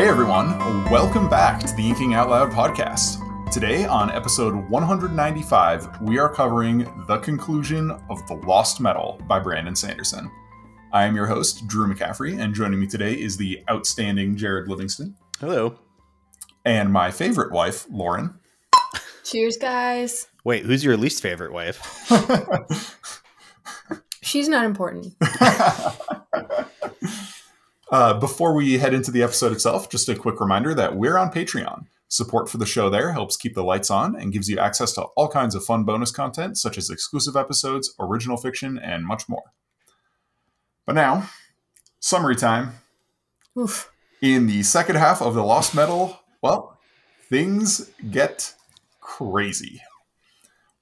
Hey everyone, welcome back to the Inking Out Loud podcast. Today, on episode 195, we are covering the conclusion of The Lost Metal by Brandon Sanderson. I am your host, Drew McCaffrey, and joining me today is the outstanding Jared Livingston. Hello. And my favorite wife, Lauren. Cheers, guys. Wait, who's your least favorite wife? She's not important. uh, before we head into the episode itself, just a quick reminder that we're on Patreon. Support for the show there helps keep the lights on and gives you access to all kinds of fun bonus content, such as exclusive episodes, original fiction, and much more. But now, summary time. Oof. In the second half of The Lost Metal, well, things get crazy.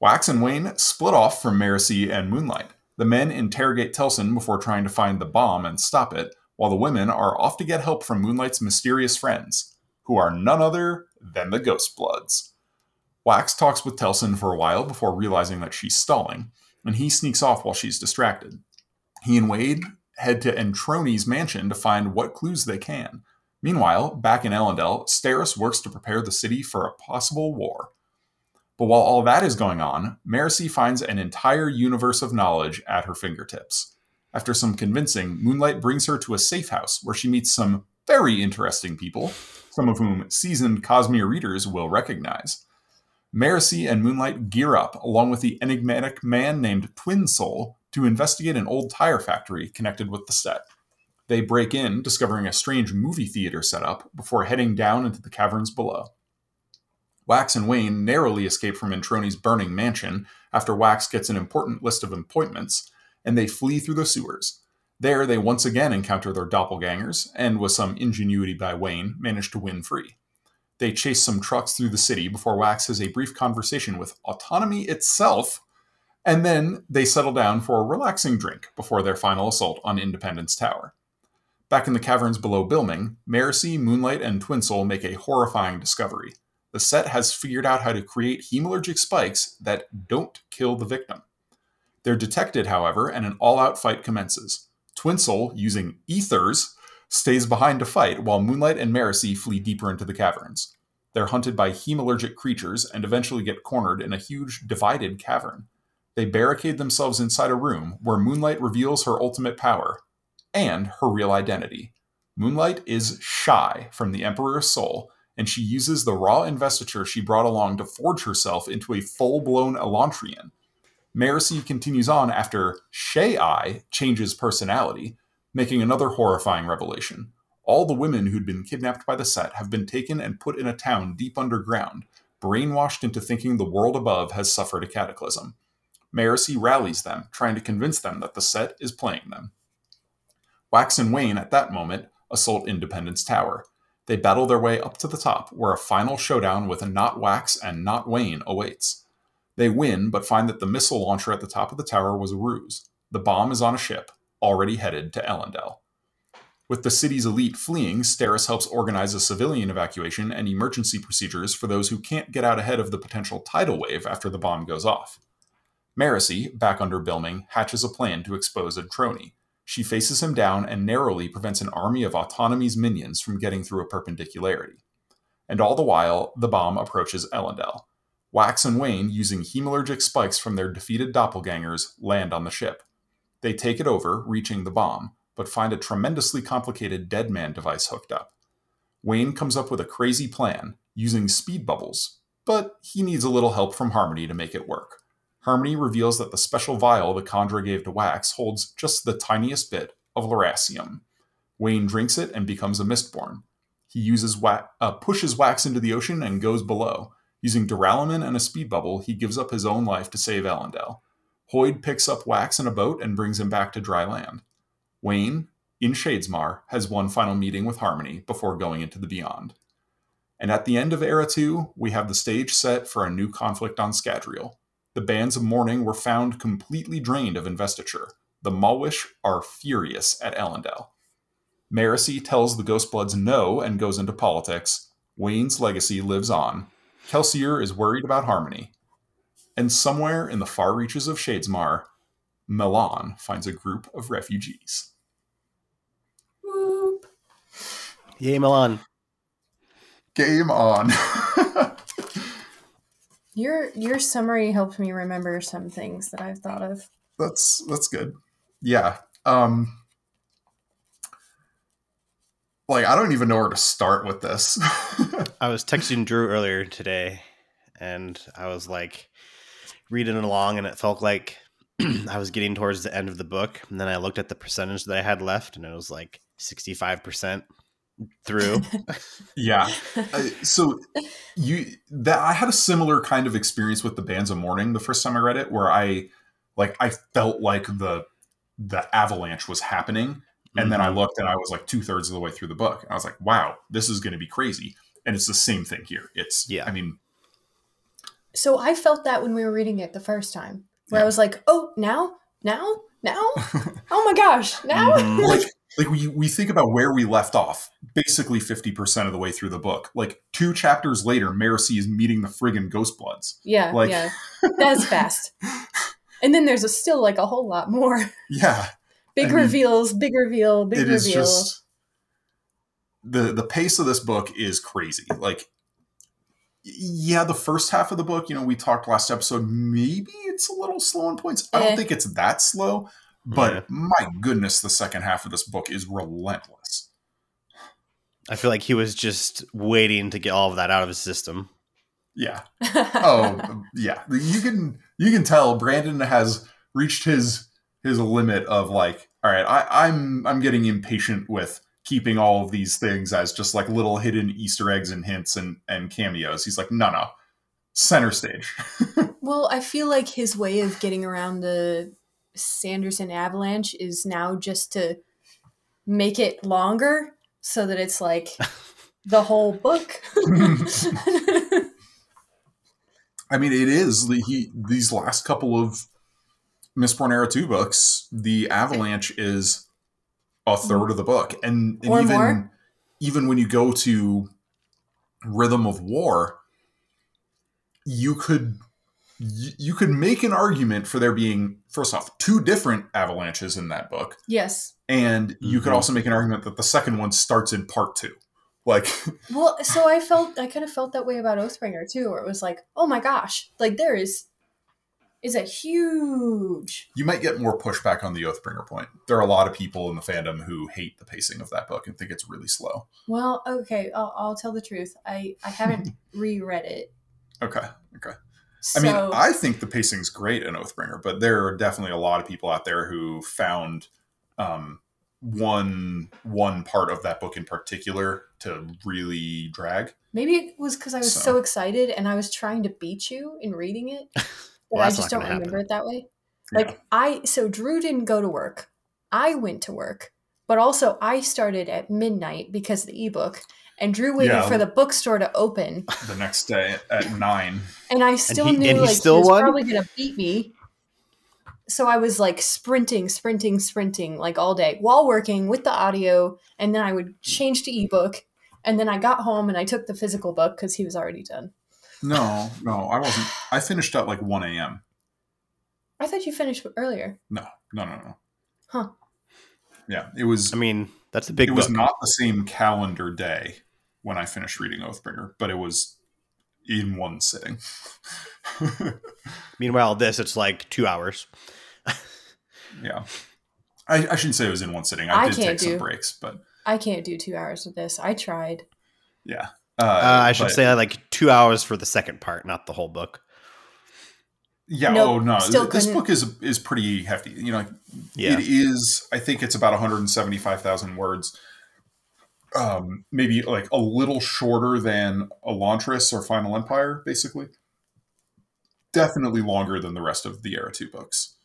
Wax and Wayne split off from Marasi and Moonlight. The men interrogate Telsin before trying to find the bomb and stop it, while the women are off to get help from Moonlight's mysterious friends, who are none other than the Ghost Bloods. Wax talks with Telsin for a while before realizing that she's stalling, and he sneaks off while she's distracted. He and Wade head to Entrone's mansion to find what clues they can. Meanwhile, back in Elendel, Steris works to prepare the city for a possible war. But while all that is going on, Marasi finds an entire universe of knowledge at her fingertips. After some convincing, Moonlight brings her to a safe house where she meets some very interesting people, some of whom seasoned Cosmere readers will recognize. Marasi and Moonlight gear up, along with the enigmatic man named Twin Soul, to investigate an old tire factory connected with the set. They break in, discovering a strange movie theater setup, before heading down into the caverns below. Wax and Wayne narrowly escape from Entrone's burning mansion after Wax gets an important list of appointments, and they flee through the sewers. There, they once again encounter their doppelgangers, and with some ingenuity by Wayne, manage to win free. They chase some trucks through the city before Wax has a brief conversation with autonomy itself, and then they settle down for a relaxing drink before their final assault on Independence Tower. Back in the caverns below Bilming, Marasi, Moonlight, and Twinsoul make a horrifying discovery the set has figured out how to create hemalurgic spikes that don't kill the victim. They're detected, however, and an all out fight commences. Twinsoul, using ethers, stays behind to fight while Moonlight and Marasi flee deeper into the caverns. They're hunted by hemalurgic creatures and eventually get cornered in a huge divided cavern. They barricade themselves inside a room where Moonlight reveals her ultimate power and her real identity. Moonlight is Shai from the Emperor's soul and she uses the raw investiture she brought along to forge herself into a full blown Elantrian. Marasi continues on after Shai changes personality, making another horrifying revelation. All the women who'd been kidnapped by the set have been taken and put in a town deep underground, brainwashed into thinking the world above has suffered a cataclysm. Marasi rallies them, trying to convince them that the set is playing them. Wax and Wayne, at that moment, assault Independence Tower. They battle their way up to the top, where a final showdown with Not Wax and Not Wayne awaits. They win, but find that the missile launcher at the top of the tower was a ruse. The bomb is on a ship, already headed to Elendel. With the city's elite fleeing, Steris helps organize a civilian evacuation and emergency procedures for those who can't get out ahead of the potential tidal wave after the bomb goes off. Marasi, back under Bilming, hatches a plan to expose Adroni. she faces him down and narrowly prevents an army of Autonomy's minions from getting through a perpendicularity. And all the while, the bomb approaches Elendel. Wax and Wayne, using hemalurgic spikes from their defeated doppelgangers, land on the ship. They take it over, reaching the bomb, but find a tremendously complicated dead man device hooked up. Wayne comes up with a crazy plan, using speed bubbles, but he needs a little help from Harmony to make it work. Harmony reveals that the special vial the Kandra gave to Wax holds just the tiniest bit of lerasium. Wayne drinks it and becomes a Mistborn. He uses wa- uh, pushes Wax into the ocean and goes below. Using duralumin and a speed bubble, he gives up his own life to save Elendel. Hoid picks up Wax in a boat and brings him back to dry land. Wayne, in Shadesmar, has one final meeting with Harmony before going into the Beyond. And at the end of Era 2, we have the stage set for a new conflict on Scadrial the bands of mourning were found completely drained of investiture. The Malwish are furious at Elendel. Marasi tells the Ghostbloods no and goes into politics. Wayne's legacy lives on. Kelsier is worried about Harmony. And somewhere in the far reaches of Shadesmar, Milan finds a group of refugees. Whoop. Yay, Milan. Game on. Your your summary helped me remember some things that I've thought of. that's that's good. Yeah. Um like I don't even know where to start with this. I was texting Drew earlier today, and I was like reading along, and it felt like I was getting towards the end of the book. And then I looked at the percentage that I had left, and it was like sixty-five percent through. yeah. Uh, so you that I had a similar kind of experience with the Bands of Mourning the first time I read it, where I like I felt like the the avalanche was happening, and then I Mhm. looked and I was like two thirds of the way through the book, I was like, wow, this is going to be crazy. And it's the same thing here. It's Yeah. I mean, So I felt that when we were reading it the first time, where Yeah. I was like, "Oh, now, now, now! oh my gosh, now!" Mhm. like like we we think about where we left off, basically fifty percent of the way through the book. Like two chapters later, Marcy is meeting the friggin' Ghost Bloods. yeah, Like- yeah, that's fast. And then there's a, still like a whole lot more. Yeah, Big I mean, reveals, big reveal, big it is reveal. just the the pace of this book is crazy like yeah the first half of the book you know we talked last episode maybe it's a little slow on points i don't Eh. think it's that slow but Yeah. my goodness the second half of this book is relentless I feel like he was just waiting to get all of that out of his system. yeah oh yeah you can you can tell brandon has reached his his limit of like all right I, i'm i'm getting impatient with keeping all of these things as just like little hidden easter eggs and hints and and cameos. He's like no no. Center stage. Well, I feel like his way of getting around the Sanderson Avalanche is now just to make it longer so that it's like the whole book. i mean it is. He these last couple of mistborn era 2 books the avalanche is a third of the book and, and Or even more. even when you go to rhythm of war you could you, you could make an argument for there being first off two different avalanches in that book yes. and you could Mhm. also make an argument that the second one starts in part two like Well, so I felt I kind of felt that way about Oathbringer too, where it was like, oh my gosh, like there is is a huge you might get more pushback on the oathbringer point there are a lot of people in the fandom who hate the pacing of that book and think it's really slow well, okay, I'll, I'll tell the truth. I I haven't reread it. okay okay So I mean, I think the pacing's great in Oathbringer, but there are definitely a lot of people out there who found um, one one part of that book in particular to really drag. maybe it was because I was so. So. excited and I was trying to beat you in reading it. Well, but I just not don't gonna remember it that way. Yeah. Like I so Drew didn't go to work. I went to work. But also I started at midnight because of the ebook. And Drew waited Yeah. for the bookstore to open. the next day at nine. And I still he- knew he like still he was won? probably gonna beat me. So I was like sprinting, sprinting, sprinting like all day while working with the audio, and then I would change to ebook, and then I got home and I took the physical book because he was already done. No, no, I wasn't. I finished at like one a.m. I thought you finished earlier. No, no, no, no. Huh. Yeah, it was. I mean, that's a big it was not the same calendar day when I finished reading Oathbringer, but it was in one sitting. Meanwhile, this it's like two hours. yeah, I, I shouldn't say it was in one sitting. I, I did can't take some breaks, but I can't do two hours of this. I tried. yeah. Uh, I should but- say like two hours for the second part, not the whole book. Yeah. Nope, oh no. still this couldn't. book is is pretty hefty. You know, Yeah. it is. I think it's about 175,000 words. Um, maybe like a little shorter than Elantris or Final Empire, basically. Definitely longer than the rest of the Era Two books.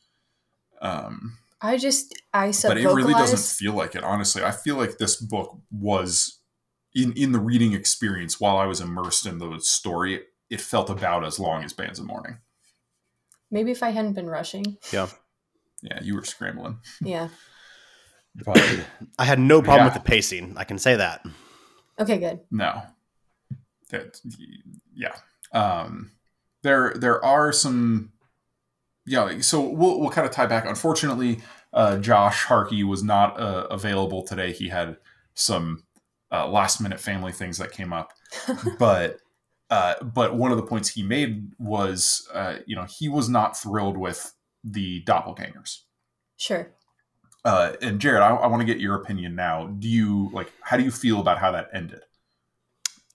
Um, I just I sub but it really doesn't feel like it. Honestly, I feel like this book was in in the reading experience while I was immersed in the story. It felt about as long as Bands of Mourning. Maybe if I hadn't been rushing. Yeah, Yeah, you were scrambling. Yeah. But I had no problem Yeah. with the pacing. I can say that. Okay, good. No. That yeah. Um there there are some yeah, so we'll we'll kind of tie back. Unfortunately, uh Josh Harkey was not uh, available today. He had some uh, last minute family things that came up. but uh, but one of the points he made was, uh, you know, he was not thrilled with the doppelgangers. Sure. Uh, and Jared, I, I want to get your opinion now. Do you like? How do you feel about how that ended?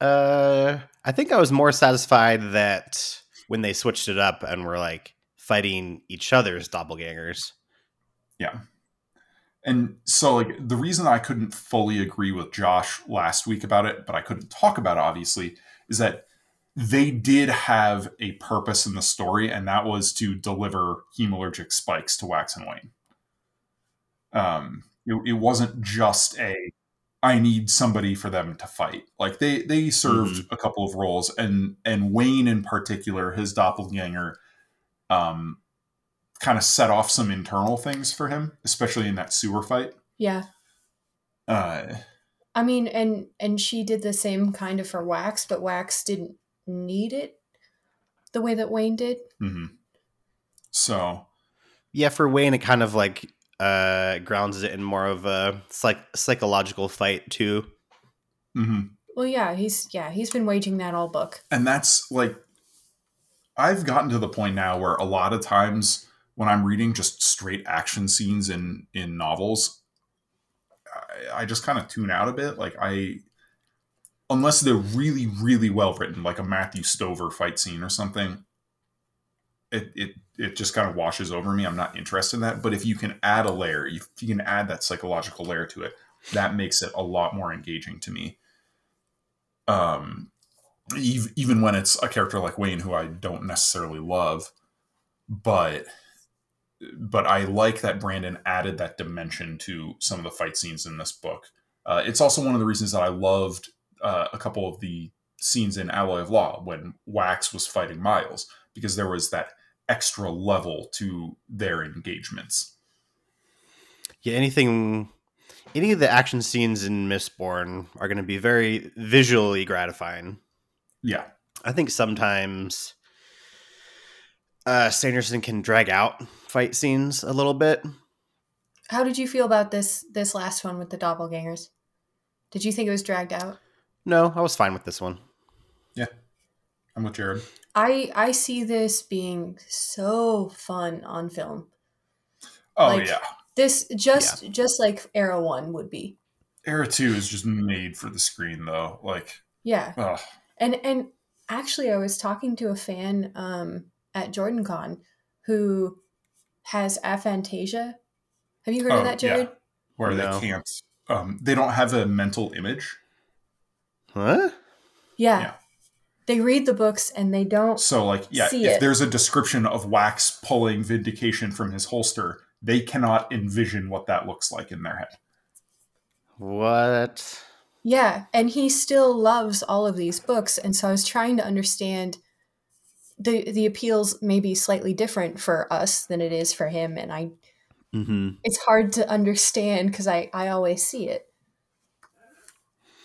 Uh, I think I was more satisfied that when they switched it up and were like fighting each other's doppelgangers. Yeah. And so, like, the reason I couldn't fully agree with Josh last week about it, but I couldn't talk about it, obviously, is that they did have a purpose in the story, and that was to deliver hemalurgic spikes to Wax and Wayne. Um, it, it wasn't just a I need somebody for them to fight. Like they they served mm-hmm. a couple of roles, and and Wayne in particular, his doppelganger, um, kind of set off some internal things for him, especially in that sewer fight. Yeah. Uh, I mean, and and she did the same kind of for Wax, but Wax didn't need it the way that Wayne did. Mm-hmm. So, yeah, for Wayne, it kind of like uh, grounds it in more of a psych- psychological fight too. Mm-hmm. Well, yeah, he's yeah he's been waging that all book, and that's like I've gotten to the point now where a lot of times when I'm reading just straight action scenes in in novels, I, I just kind of tune out a bit. Like I, unless they're really really well written, like a Matthew Stover fight scene or something, it it it just kind of washes over me. I'm not interested in that. But if you can add a layer, if you can add that psychological layer to it, that makes it a lot more engaging to me. Um, even when it's a character like Wayne, who I don't necessarily love, but but I like that Brandon added that dimension to some of the fight scenes in this book. Uh, it's also one of the reasons that I loved uh, a couple of the scenes in Alloy of Law when Wax was fighting Miles because there was that extra level to their engagements. Yeah, anything any of the action scenes in Mistborn are going to be very visually gratifying. Yeah. I think sometimes uh Sanderson can drag out fight scenes a little bit. How did you feel about this this last one with the doppelgangers? Did you think it was dragged out? No, I was fine with this one. Yeah. I'm with Jared. I I see this being so fun on film. Oh like, yeah. This just yeah. just like Era 1 would be. Era 2 is just made for the screen though. Like Yeah. Ugh. And and actually I was talking to a fan um at Jordan Con who has aphantasia. Have you heard oh, of that, Jared? Yeah. Where no. they can't um they don't have a mental image. Huh? Yeah. yeah they read the books and they don't so like yeah if it. there's a description of wax pulling vindication from his holster they cannot envision what that looks like in their head what yeah and he still loves all of these books and so i was trying to understand the the appeals may be slightly different for us than it is for him and i mm-hmm. it's hard to understand because i i always see it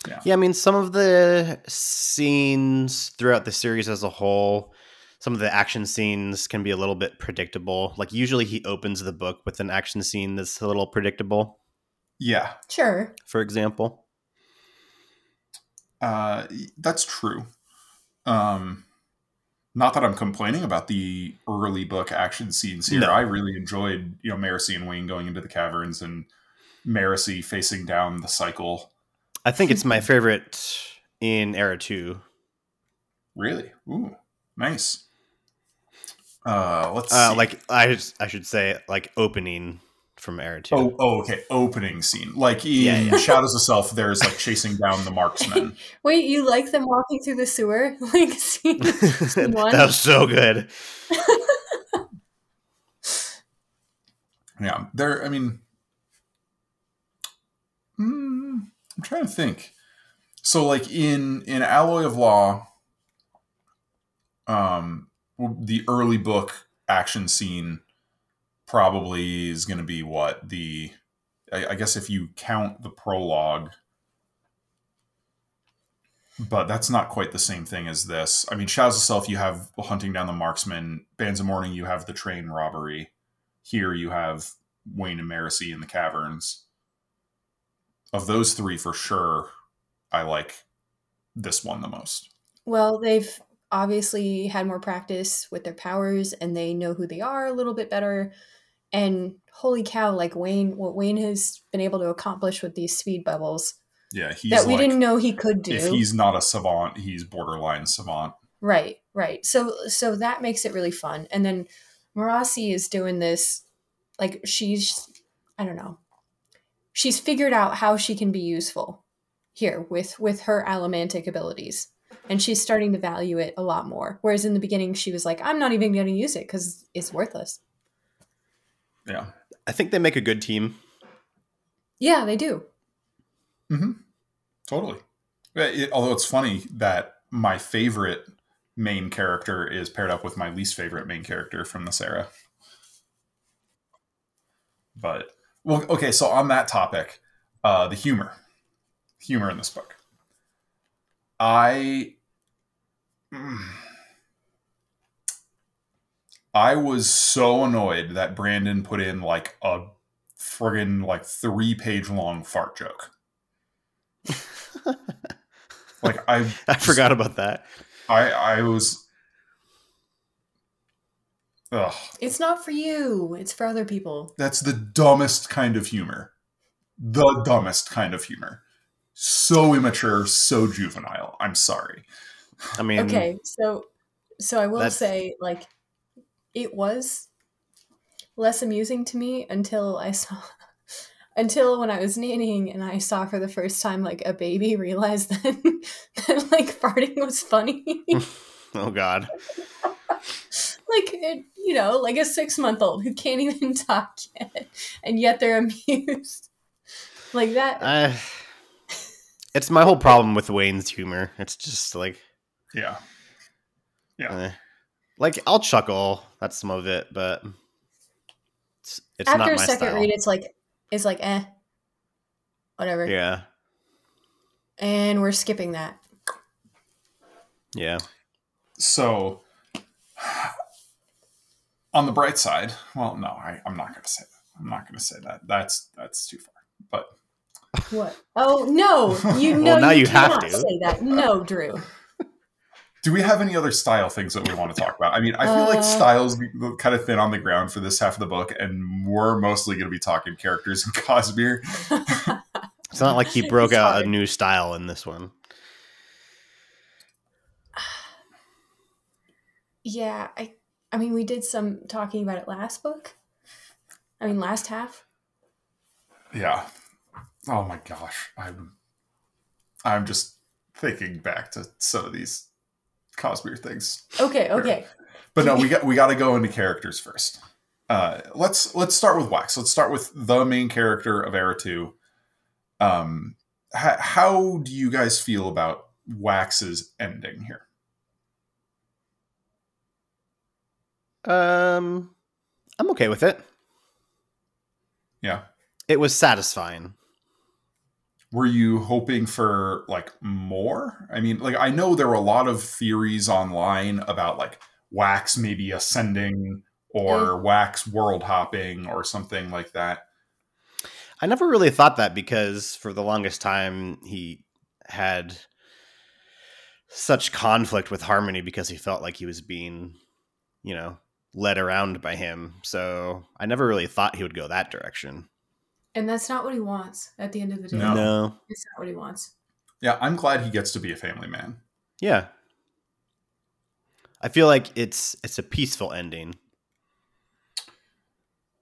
yeah. yeah, I mean, some of the scenes throughout the series as a whole, some of the action scenes can be a little bit predictable. Like, usually he opens the book with an action scene that's a little predictable. Yeah. Sure. For example. Uh, that's true. Um, not that I'm complaining about the early book action scenes here. No. I really enjoyed, you know, Marasi and Wayne going into the caverns and Marasi facing down the cycle I think it's my favorite in Era 2. Really? Ooh, nice. Uh, let's uh, like I I should say like opening from Era 2. Oh, oh, okay. Opening scene. Like in yeah, yeah. Shadows of Self, there's like chasing down the marksman. Wait, you like them walking through the sewer? Like scene, scene one? that was so good. yeah. There I mean hmm, I'm trying to think. So like in in Alloy of Law, um, the early book action scene probably is going to be what the I, I guess if you count the prologue but that's not quite the same thing as this. I mean, Shadows of Self, you have hunting down the marksman. Bands of Mourning, you have the train robbery. Here, you have Wayne and Marasi in the caverns of those three for sure, I like this one the most? Well, they've obviously had more practice with their powers and they know who they are a little bit better. And holy cow, like Wayne, what Wayne has been able to accomplish with these speed bubbles Yeah, he's that we like, didn't know he could do. if he's not a savant, he's borderline savant. Right, right. So so that makes it really fun. And then Marasi is doing this like she's I don't know. She's figured out how she can be useful here with with her allomantic abilities. And she's starting to value it a lot more. Whereas in the beginning she was like, I'm not even going to use it cuz it's worthless. Yeah. I think they make a good team. Yeah, they do. Mm-hmm. Totally. It, although it's funny that my favorite main character is paired up with my least favorite main character from this era. But well, okay. So on that topic, uh, the humor, humor in this book, I, I was so annoyed that Brandon put in like a friggin' like three page long fart joke. Like I, I forgot about that. I, I was. Ugh, It's not for you. It's for other people. that's the dumbest kind of humor. The dumbest kind of humor. So immature, so juvenile. I'm sorry. I mean, Okay, so so I will That's- say like it was less amusing to me until I saw until when I was nannying and I saw for the first time like a baby realize that, that like farting was funny. oh god, like it, you know, like a six month old who can't even talk yet, and yet they're amused. like that. I, it's my whole problem with Wayne's humor. It's just like, Yeah. Yeah. eh. like I'll chuckle. That's some of it, but it's, it's After not a second style. read, it's like it's like eh, whatever. yeah, And we're skipping that. yeah. So, on the bright side, well, no, I, I'm not going to say that. I'm not going to say that. That's that's too far. But What? Oh no! You know now you, you have cannot to. say that. No, Drew. do we have any other style things that we want to talk about? I mean, I feel like Uh, styles kind of thin on the ground for this half of the book, and we're mostly going to be talking characters and Cosmere. It's not like he broke out hard. a new style in this one. yeah, I. I mean, we did some talking about it last book. I mean, last half. Yeah. Oh my gosh, I'm I'm just thinking back to some of these Cosmere things. Okay, okay. But no, we got we got to go into characters first. Uh, let's let's start with Wax. Let's start with the main character of Era Two. Um, how, how do you guys feel about Wax's ending here? Um, I'm okay with it. Yeah, It was satisfying. Were you hoping for like more? I mean, like I know there were a lot of theories online about like Wax maybe ascending or mm. Wax world hopping or something like that. I never really thought that because for the longest time he had such conflict with Harmony because he felt like he was being, you know, led around by him. So I never really thought he would go that direction. And that's not what he wants at the end of the day. No. no. It's not what he wants. Yeah, I'm glad he gets to be a family man. Yeah. I feel like it's it's a peaceful ending.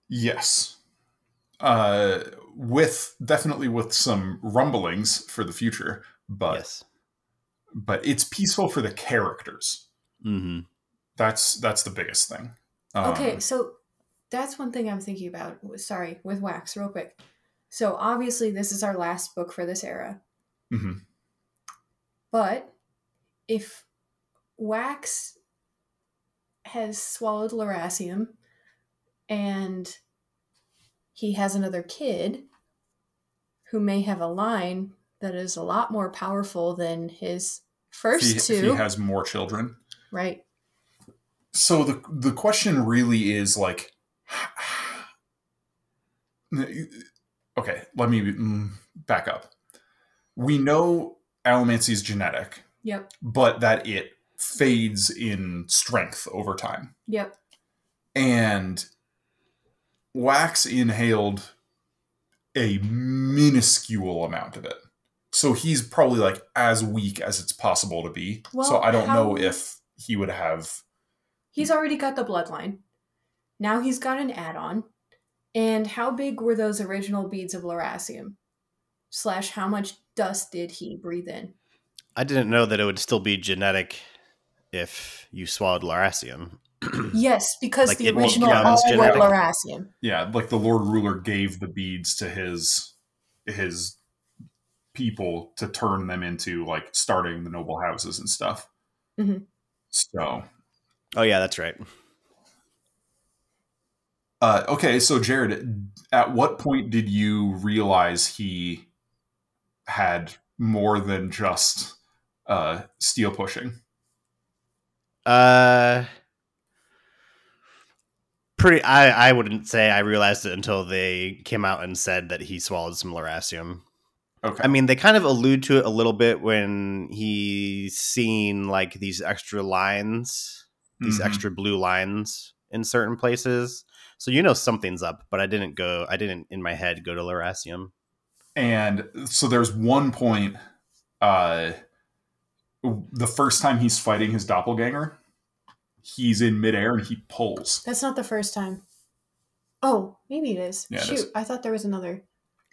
Yes. Uh, with definitely with some rumblings for the future, but yes. but it's peaceful for the characters. Mm-hmm. That's that's the biggest thing. Um, Okay, so that's one thing I'm thinking about. Sorry, with Wax, real quick. So obviously, this is our last book for this era. mhm. But if Wax has swallowed Lerasium and he has another kid who may have a line that is a lot more powerful than his first If he, if two, he has more children. right? So the the question really is like, okay, let me mm, back up. We know allomancy is genetic, Yep. but that it fades in strength over time. Yep. And Wax inhaled a minuscule amount of it. So he's probably like as weak as it's possible to be. so I don't know if he would have He's already got the bloodline. Now he's got an add-on. And how big were those original beads of Lerasium? Slash, how much dust did he breathe in? I didn't know that it would still be genetic if you swallowed Lerasium. Yes, because Like the original becomes all were genetic. Lerasium. yeah, like the Lord Ruler gave the beads to his his people to turn them into like starting the noble houses and stuff. Mhm. So Oh yeah, that's right. Uh, okay, so Jared, at what point did you realize he had more than just uh, steel pushing? Uh pretty I I wouldn't say I realized it until they came out and said that he swallowed some Lerasium. Okay, I mean, they kind of allude to it a little bit when he's seen like these extra lines, these Mhm. extra blue lines in certain places. So you know something's up, but I didn't go I didn't in my head go to Lerasium. and so there's one point, uh, the first time he's fighting his doppelganger, he's in midair and he pulls. That's not the first time. Oh, maybe it is. Yeah, Shoot, is. I thought there was another.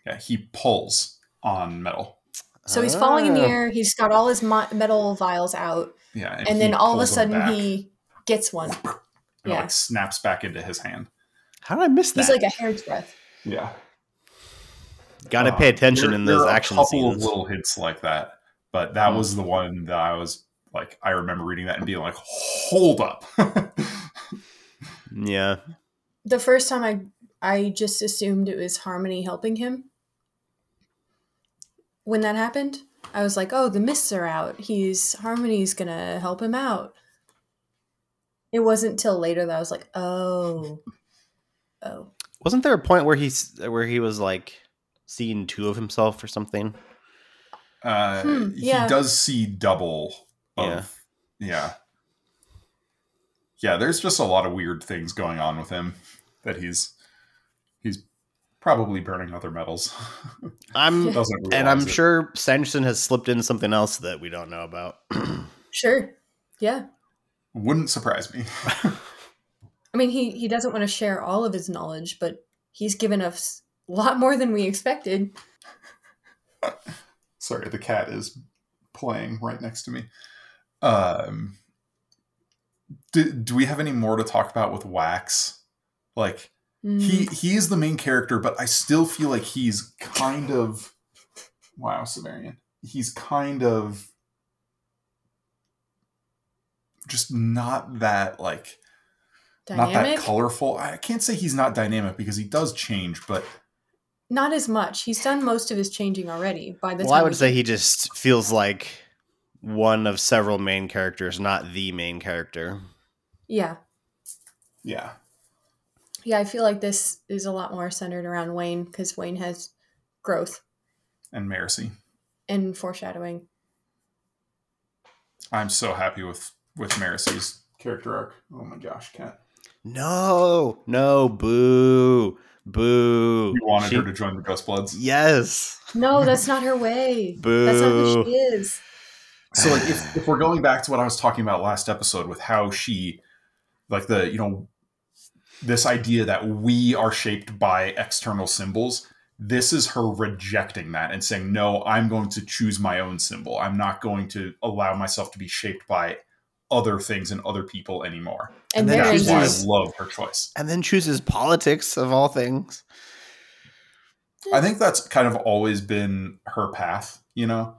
Yeah, he pulls on metal. So he's falling in the Ah. air. He's got all his mo- metal vials out, Yeah, and, he then all of a sudden back, he gets one. and it, yeah. like snaps back into his hand. How did I miss that? He's like a hair's breadth. Yeah. Got to Uh, pay attention there- in there those are action a couple scenes. of little hints like that, but that Hmm. was the one that I was like, I remember reading that and being like, "Hold up!" Yeah. The first time I I just assumed it was Harmony helping him. When that happened, I was like, "Oh, the mists are out. He's Harmony's gonna help him out." It wasn't till later that I was like, "Oh, oh, Wasn't there a point where he's where he was like seeing two of himself or something? uh, Hmm, yeah. He does see double. Of, yeah. Yeah. Yeah. There's just a lot of weird things going on with him that he's he's probably burning other metals. I'm and I'm it. sure Sanderson has slipped in something else that we don't know about. sure, yeah." wouldn't surprise me. I mean, he he doesn't want to share all of his knowledge, but he's given us a lot more than we expected. Sorry, the cat is playing right next to me. Um, do, do we have any more to talk about with Wax? Like Mm. he he is the main character, but I still feel like he's kind of wow, Severian. He's kind of just not that like not that colorful. I can't say he's not dynamic because he does change, but not as much. He's done most of his changing already. By the well, time I would we say he just feels like one of several main characters, not the main character. yeah, yeah. yeah. I feel like this is a lot more centered around Wayne because Wayne has growth And Marcy. and foreshadowing. I'm so happy with with Marcy's character arc. Oh my gosh, cat. No, no, boo, boo. You wanted She- her to join the Ghost Bloods. Yes, No, that's not her way. boo. That's not who she is. So like if, if we're going back to what I was talking about last episode with how she like the, you know, this idea that we are shaped by external symbols, this is her rejecting that and saying, No, I'm going to choose my own symbol. I'm not going to allow myself to be shaped by other things and other people anymore. And, And then therein That's why I love her choice. And then chooses politics of all things. I think that's kind of always been her path, you know?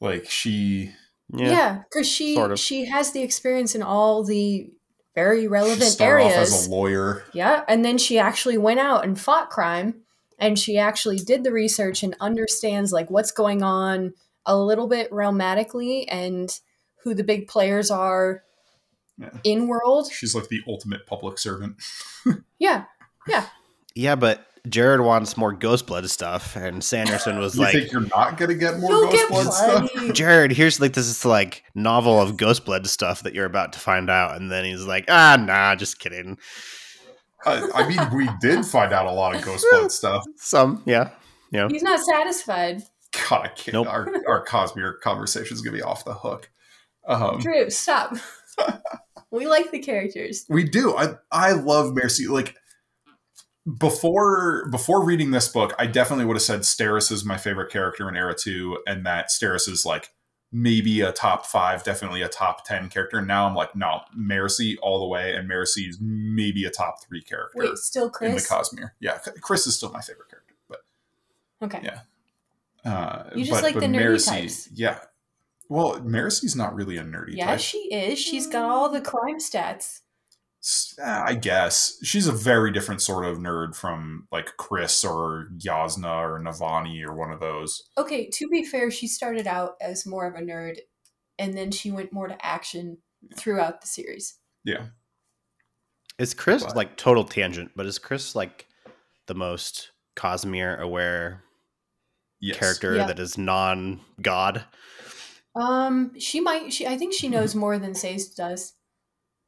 Like she yeah, because she sort of. she has the experience in all the very she relevant off areas. as a lawyer. Yeah, and then she actually went out and fought crime and she actually did the research and understands like what's going on a little bit realmatically and who the big players are Yeah. in world. She's like the ultimate public servant. Yeah. Yeah, Yeah, but Jared wants more Ghostblood stuff, and Sanderson was You like, think you're not gonna get more You'll get Ghostblood stuff? Jared, here's like this is like novel of Ghostblood stuff that you're about to find out, and then he's like, ah, nah, just kidding. I, I mean, we did find out a lot of Ghostblood stuff. Some, yeah, yeah. He's not satisfied. God, I can't. Nope. Our our Cosmere conversation is gonna be off the hook. Um, Drew, stop. we like the characters. we do. I I love Mercy. Like before before reading this book, I definitely would have said Steris is my favorite character in Era Two, and that Steris is like maybe a top five, definitely a top ten character. And Now I'm like, no, Mercy all the way, and Mercy is maybe a top three character Wait, still in the Cosmere. Yeah, Khriss is still my favorite character, but okay. Yeah. uh, You just but- like but the nerdy Mercy- types. Yeah. Well, Mercy's not really a nerdy Yeah, type. she is. She's got all the mm. crime stats. I guess she's a very different sort of nerd from like Khriss or Jasnah or Navani or one of those. Okay, to be fair, she started out as more of a nerd and then she went more to action throughout the series. Yeah, Is Khriss But- like total tangent? But is Khriss like the most Cosmere aware yes. character Yeah. that is non god? Um, she might she I think she knows more than Saze does.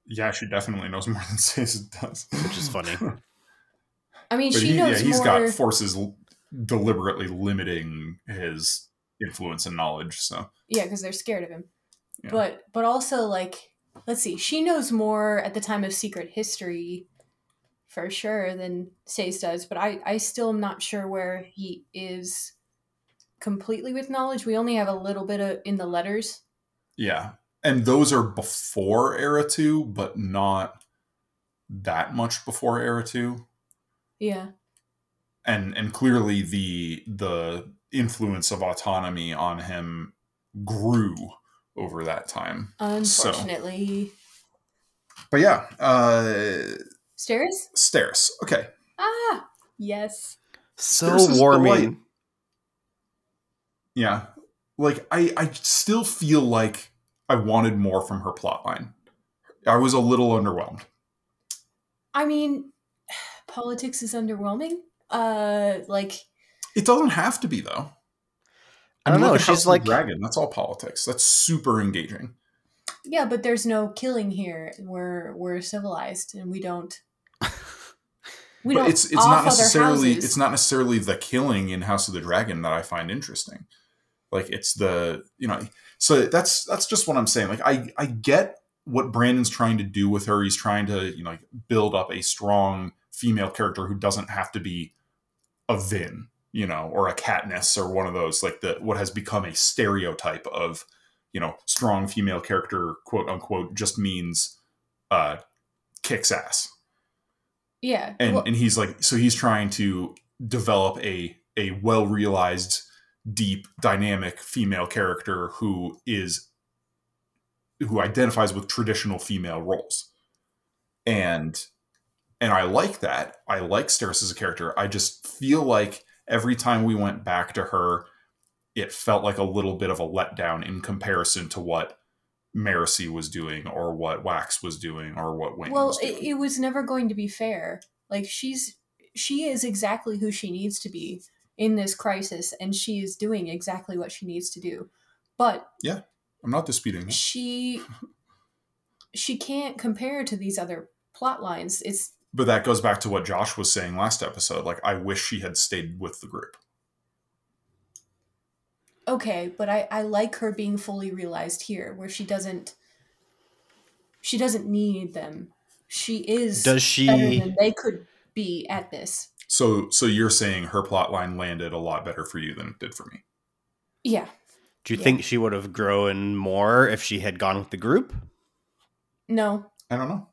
Yeah, she definitely knows more than Says does, Which is funny. I mean, but she he, yeah, knows he's more got forces l- deliberately limiting his influence and knowledge. So Yeah, because they're scared of him. Yeah. But but also like let's see, she knows more at the time of secret history for sure than Saze does, but I, I still am not sure where he is completely with knowledge. We only have a little bit of in the letters. yeah, and those are before Era Two, but not that much before Era Two. Yeah. and and clearly the the influence of autonomy on him grew over that time. So- Unfortunately. But yeah, uh Stairs? Steris. Okay. Ah yes. So There's warming. Delight. Yeah. Like I I still feel like I wanted more from her plotline. I was a little underwhelmed. I mean politics is underwhelming. Uh like It doesn't have to be though. I don't mean, know. look at House She's like dragon. That's all politics. That's super engaging. yeah, but there's no killing here. We're we're civilized and we don't we but don't it's it's not necessarily it's not necessarily the killing in House of the Dragon that I find interesting. Like it's the you know so that's that's just what I'm saying. Like I I get what Brandon's trying to do with her. He's trying to you know like build up a strong female character who doesn't have to be a Vin, you know, or a Katniss or one of those like the what has become a stereotype of you know strong female character quote unquote just means uh kicks ass yeah. and well, and he's like so he's trying to develop a a well realized deep dynamic female character who is who identifies with traditional female roles. And and i like that. I like Steris as a character. I just feel like every time we went back to her it felt like a little bit of a letdown in comparison to what Marcy was doing or what Wax was doing or what Wayne well was doing. it, it was never going to be fair. Like she's she is exactly who she needs to be in this crisis and she is doing exactly what she needs to do but Yeah, I'm not disputing that. she she can't compare to these other plot lines it's But that goes back to what Josh was saying last episode. Like, I wish she had stayed with the group. okay but i i like her being fully realized here where she doesn't she doesn't need them she is does better she than they could be at this So, so you're saying her plot line landed a lot better for you than it did for me. yeah do you yeah. think she would have grown more if she had gone with the group? no I don't know.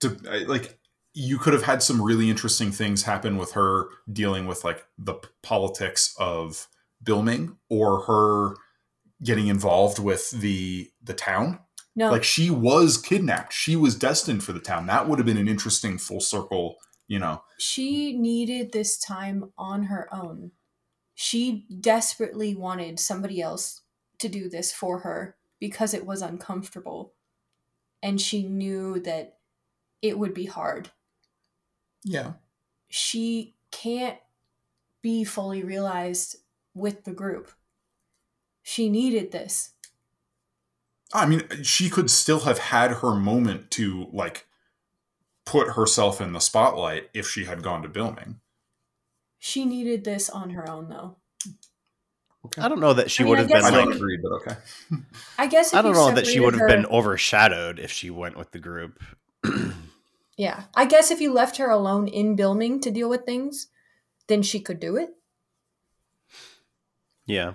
To, I- like, you could have had some really interesting things happen with her dealing with like the p- politics of Bilming or her getting involved with the the town. no Like, she was kidnapped. She was destined for the town. That would have been an interesting full circle. You know, she needed this time on her own. She desperately wanted somebody else to do this for her because it was uncomfortable. And she knew that it would be hard. yeah. She can't be fully realized with the group. She needed this. I mean, she could still have had her moment to like put herself in the spotlight if she had gone to Bilming. She needed this on her own, though. I don't know that she I mean, would I have guess I been don't like. agree, but okay. I guess if I don't you know that she would have separated been overshadowed if she went with the group. Yeah, I guess if you left her alone in Bilming to deal with things, then she could do it. yeah.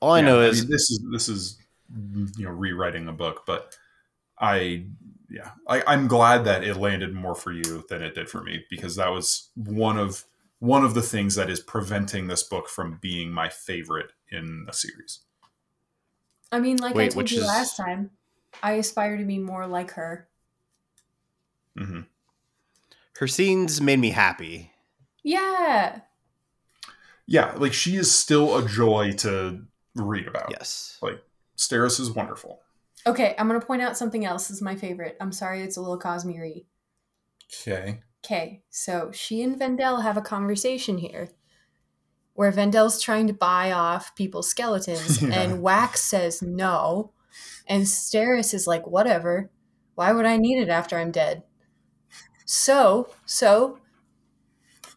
All I Yeah, know is mean, this is this is you know rewriting a book, but I yeah I, I'm glad that it landed more for you than it did for me because that was one of one of the things that is preventing this book from being my favorite in the series. I mean, like I Wait, told which you is- last time, I aspire to be more like her. Mm-hmm. her scenes made me happy. Yeah. Yeah, like she is still a joy to read about. Yes. Like Steris is wonderful. Okay, I'm gonna point out something else is my favorite. I'm sorry, it's a little Cosmere. Okay. Okay, so she and Vendel have a conversation here where Vendel's trying to buy off people's skeletons, Yeah. and Wax says no, and Steris is like, whatever. Why would I need it after I'm dead? So, so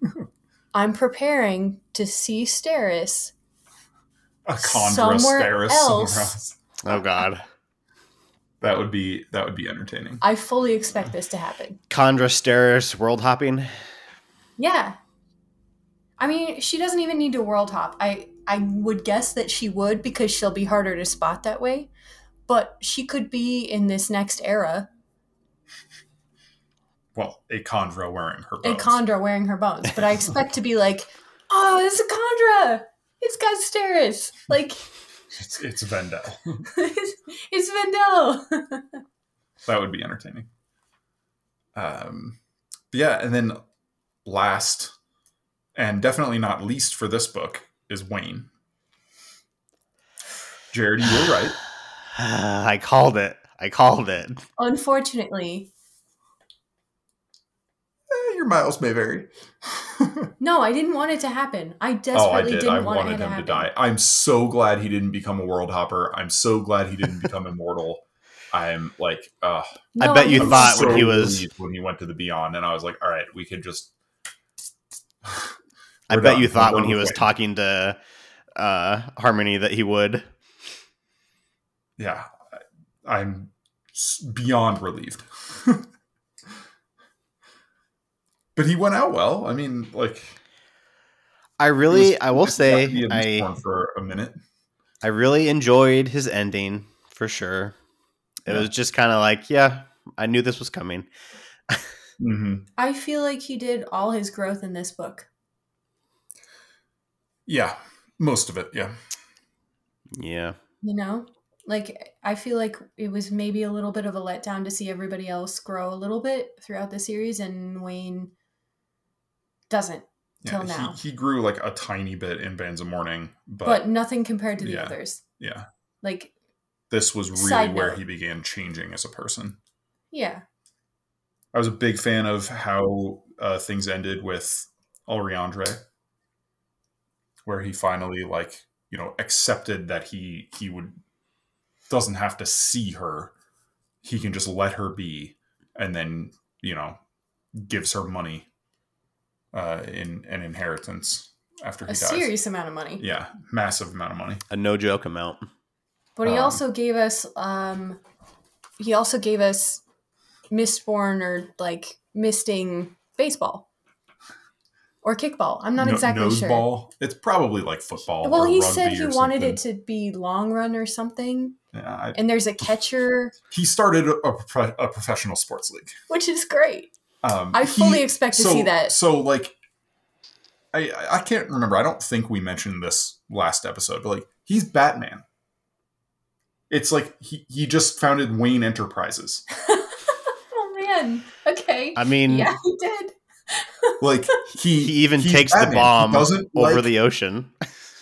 I'm preparing to see Steris. A Kandra Somewhere Steris else. somewhere else. Oh God. That would be that would be entertaining. I fully expect this to happen. Kandra Steris world hopping. Yeah. I mean, she doesn't even need to world hop. I I would guess that she would because she'll be harder to spot that way. But she could be in this next era, Well, a Kandra wearing her a bones. Kandra wearing her bones. But I expect to be like, oh, it's a Kandra. It's got Steris. Like, It's, it's Vendel. it's Vendel. that would be entertaining. Um, but yeah, and then last, and definitely not least for this book, is Wayne. Jared, you were right. I called it. I called it. Unfortunately, your miles may vary. no, I didn't want it to happen. I oh, I desperately did. didn't I want wanted it to him to happen. die. I'm so glad he didn't become a world hopper. I'm so glad he didn't become immortal. I'm like, uh, No, I bet you didn't. thought when he was- when he went to the Beyond, and I was like, all right, we could just. I bet done. you thought when he was Wayne. talking to uh, Harmony that he would. yeah, I- I'm beyond relieved. but he went out well. I mean, like I really, was- I will say, got to be in this I for a minute. I really enjoyed his ending for sure. It Yeah. was just kind of like, yeah, I knew this was coming. hmm I feel like he did all his growth in this book. Yeah, most of it. Yeah, Yeah. You know? Like, I feel like it was maybe a little bit of a letdown to see everybody else grow a little bit throughout the series, and Wayne doesn't, yeah. Till now. He, he grew like a tiny bit in Bands of Mourning, but, but, nothing compared to the yeah. others. yeah, Like, this was really where note. he began changing as a person. yeah. I was a big fan of how uh, things ended with Allriandre, where he finally like you know accepted that he he would doesn't have to see her, he can just let her be, and then you know gives her money uh, in an inheritance after he A dies. serious amount of money. Yeah, massive amount of money. A no joke amount. But he Um, also gave us, um, he also gave us Mistborn or like misting baseball or kickball. I'm not No- exactly sure. noseball. It's probably like football. Well, or he rugby said he wanted something. it to be long run or something. Yeah, I- And there's a catcher, he started a, a, a professional sports league. which is great. Um, I fully he- expect to so, see that. So, like, I I can't remember. I don't think we mentioned this last episode, but like, he's Batman. It's like he he just founded Wayne Enterprises. oh man. Okay. I mean, yeah, he did. Like he he even he's takes the Batman. He bomb over like, the ocean.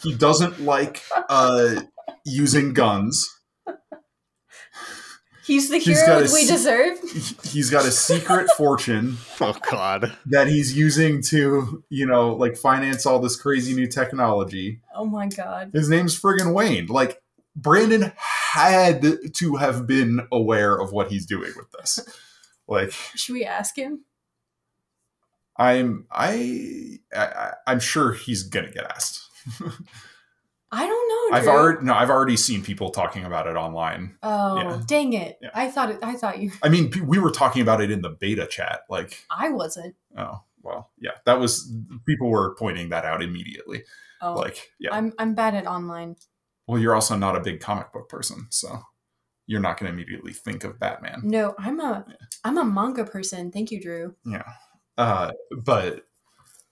He doesn't like uh, using guns. He's the He's hero got we se- deserve. He's got a secret fortune Oh God. that he's using to, you know, like finance all this crazy new technology. Oh my god. His name's friggin' Wayne. Like Brandon had to have been aware of what he's doing with this. Like Should we ask him? I'm I, I I'm sure he's gonna get asked. I don't know. I've already no, I've already seen people talking about it online. Oh, Yeah. dang it! Yeah. I thought it. I thought you. I mean, we were talking about it in the beta chat. Like, I wasn't. oh well, yeah, that was people were pointing that out immediately. Oh, Like, yeah, I'm I'm bad at online. well, you're also not a big comic book person, so you're not going to immediately think of Batman. No, I'm a am a manga person. Thank you, Drew. Yeah. Uh, but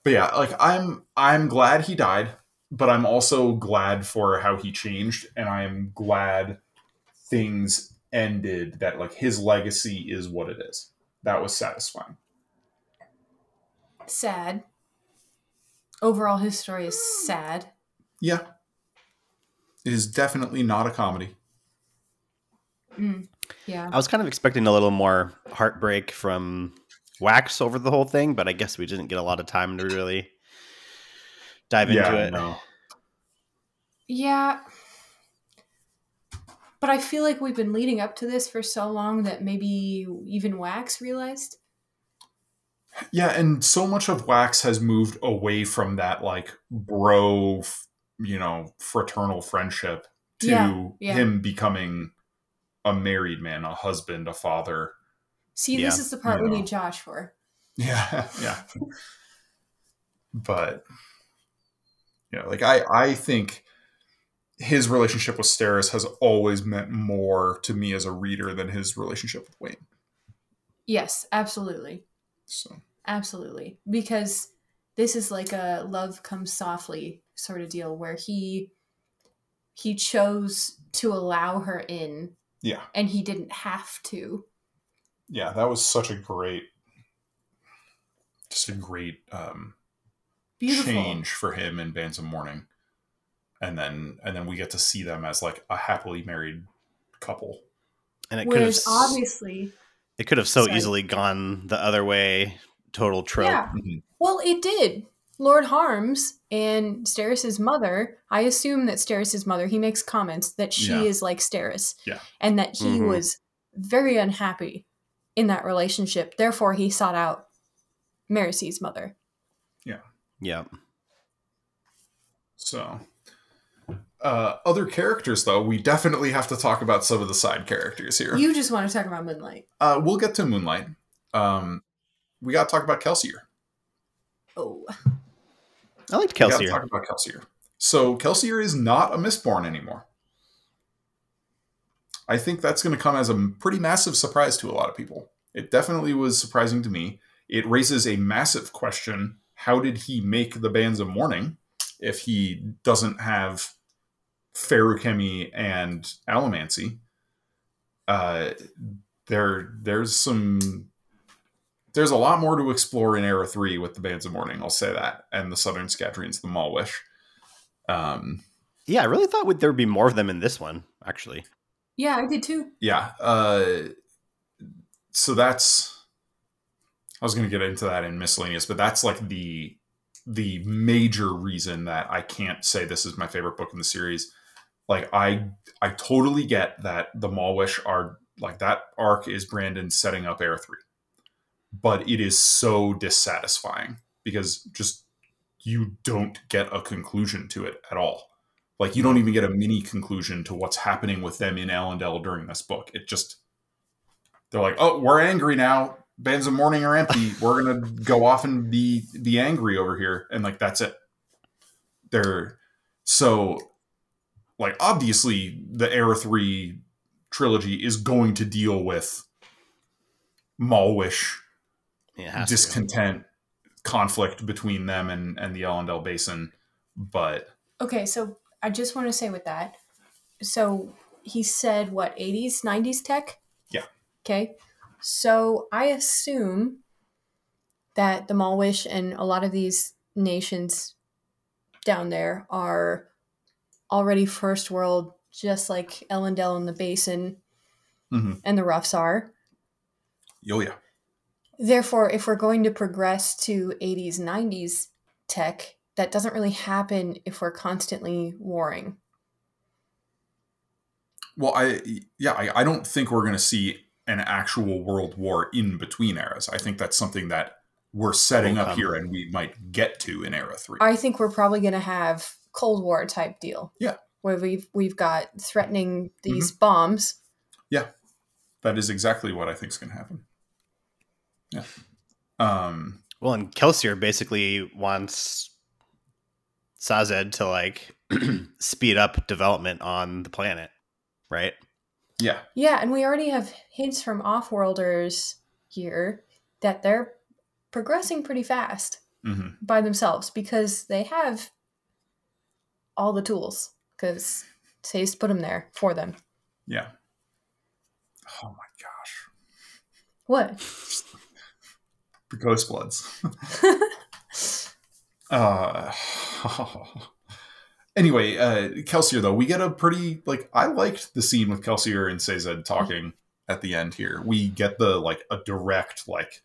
but yeah, like I'm I'm glad he died, but I'm also glad for how he changed, and I'm glad things ended that like his legacy is what it is. That was satisfying. Sad. Overall, his story is sad. Yeah. It is definitely not a comedy. Mm, yeah. I was kind of expecting a little more heartbreak from Wax over the whole thing, but I guess we didn't get a lot of time to really dive into it. no. Yeah. But I feel like we've been leading up to this for so long that maybe even Wax realized. Yeah, and so much of Wax has moved away from that like bro, you know, fraternal friendship to Yeah, yeah. him becoming a married man, a husband, a father. See, Yeah, this is the part we know. need Josh for. Yeah, yeah. but you know, like I, I think his relationship with Steris has always meant more to me as a reader than his relationship with Wayne. Yes, absolutely. So Absolutely. Because this is like a love comes softly sort of deal where he he chose to allow her in yeah, and he didn't have to. yeah, that was such a great, just a great um, Beautiful. change for him in Bands of Mourning, and then and then we get to see them as like a happily married couple. And it could have obviously it could have so Sorry. easily gone the other way, total trope. Yeah. Well, it did. Lord Harms and Steris's mother, I assume that Steris's mother, he makes comments that she Yeah. is like Steris. Yeah. And that he Mhm. was very unhappy in that relationship. Therefore, he sought out Marasi's mother. Yeah. So, uh, other characters, though, we definitely have to talk about some of the side characters here. You just want to talk about Moonlight. uh, we'll get to Moonlight. Um, we got to talk about Kelsier. Oh. I liked We got to talk about Kelsier. So, Kelsier is not a Mistborn anymore. I think that's going to come as a pretty massive surprise to a lot of people. It definitely was surprising to me. It raises a massive question. How did he make the bands of mourning if he doesn't have feruchemy and allomancy? Uh, there, there's some, there's a lot more to explore in Era Three with the bands of mourning. I'll say that, and the Southern Scadrians, the Malwish. Um, Yeah, I really thought would there be more of them in this one, actually. Yeah, I did too. yeah uh so that's i was going to get into that in miscellaneous but that's like the the major reason that i can't say this is my favorite book in the series like i i totally get that the malwish are like that arc is brandon setting up air 3 but it is so dissatisfying because just you don't get a conclusion to it at all like you don't even get a mini conclusion to what's happening with them in Elendel during this book. It just they're like, oh, we're angry now. Bands of mourning are empty. We're gonna go off and be be angry over here, and like that's it. They're so like obviously the Era Three trilogy is going to deal with Malwish It has to. discontent, conflict between them and and the Elendel Basin, but Okay, so I just want to say with that. So he said what, 80s, 90s tech? Yeah. Okay. So I assume that the Malwish and a lot of these nations down there are already first world, just like Elendel and the Basin. Mhm. and the roughs are. Oh yeah. Therefore, if we're going to progress to 80s, 90s tech, that doesn't really happen if we're constantly warring. Well, I yeah, I, I don't think we're going to see an actual world war in between eras. I think that's something that we're setting Will up here, and we might get to in era three. I think we're probably going to have Cold War type deal. Yeah. Where we've we've got threatening these bombs. Yeah. That is exactly what I think is going to happen. Yeah. Um. Well, and Kelsier basically wants Sazed to like speed up development on the planet, right? Yeah. Yeah, and we already have hints from Offworlders here that they're progressing pretty fast hmm by themselves because they have all the tools because Saze's put them there for them. Yeah. Oh my gosh. What? The Ghost Bloods. uh. Anyway, uh, Kelsier though, we get a pretty like I liked the scene with Kelsier and Sazed talking at the end here. We get the like a direct like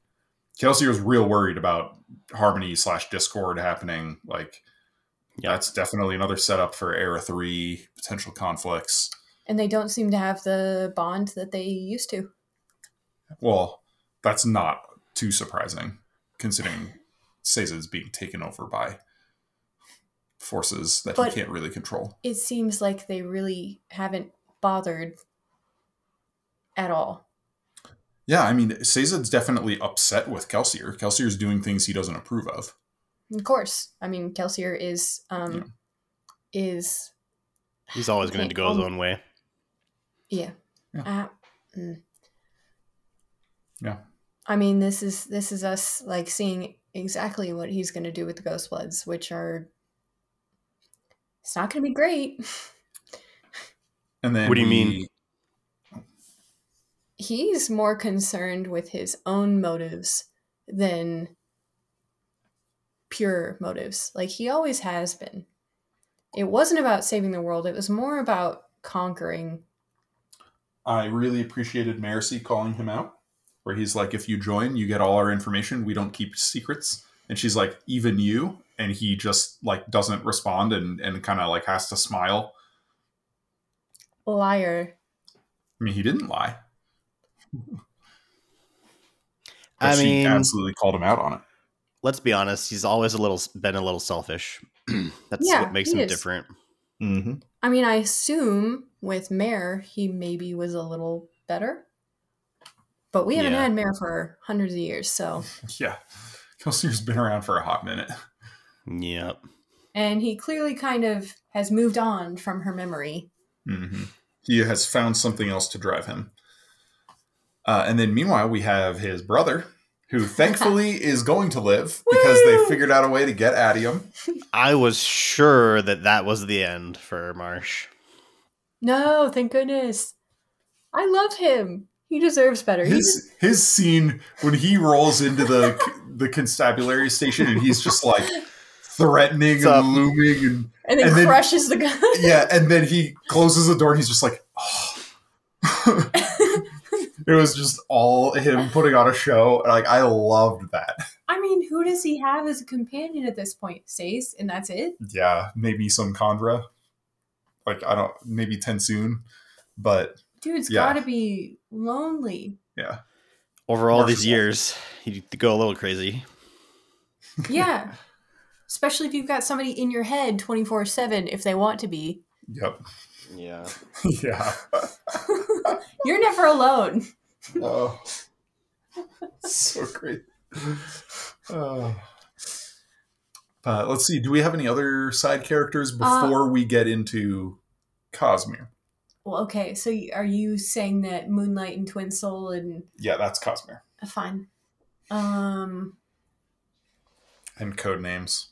Kelsier's real worried about harmony slash discord happening. Like Yeah. that's definitely another setup for era three potential conflicts. and they don't seem to have the bond that they used to. Well, that's not too surprising considering Sazed's being taken over by forces that But- he can't really control. It seems like they really haven't bothered at all. Yeah, I mean, Sazed's definitely upset with Kelsier. Kelsier's doing things he doesn't approve of. Of course. I mean, Kelsier is um is He's always going to go his own way. yeah. Yeah. Uh, mm. Yeah. I mean, this is this is us like seeing exactly what he's going to do with the Ghost Bloods, which are it's not going to be great. And then What do you we- mean? He's more concerned with his own motives than pure motives. Like he always has been. It wasn't about saving the world, it was more about conquering. I really appreciated Marasi calling him out, where he's like, "If you join, you get all our information. We don't keep secrets." And she's like, "Even you?" And he just like doesn't respond and and kind of like has to smile. Liar. I mean, he didn't lie. But I she mean, absolutely called him out on it. let's be honest. He's always a little been a little selfish. That's Yeah, what makes him is. different. Mm-hmm. I mean, I assume with Mare, he maybe was a little better. But we haven't Yeah. had Mare for hundreds of years, so. Yeah, Kelsier's been around for a hot minute. Yep. And he clearly kind of has moved on from her memory. hmm He has found something else to drive him. Uh, and then meanwhile, we have his brother, who thankfully is going to live because they figured out a way to get at him. I was sure that that was the end for Marsh. No, thank goodness. I love him. He deserves better. He His his scene when he rolls into the the constabulary station and he's just like threatening What's and looming and and then and then- crushes the gun. yeah, and then he closes the door and he's just like, oh. it was just all him putting on a show. Like I loved that. I mean, who does he have as a companion at this point? Stace, and that's it? Yeah, maybe some Kandra. Like I don't, maybe TenSoon, but Dude's Yeah. gotta be lonely. yeah, Over all Marsh these years, he'd go a little crazy. Yeah. Especially if you've got somebody in your head 24 7 if they want to be. yep, Yeah. yeah. You're never alone. Oh, so great. Oh. But let's see. Do we have any other side characters before we get into Cosmere? Well, okay, so are you saying that Moonlight and Twin Soul and Yeah, that's Cosmere uh, fine. Um and code names.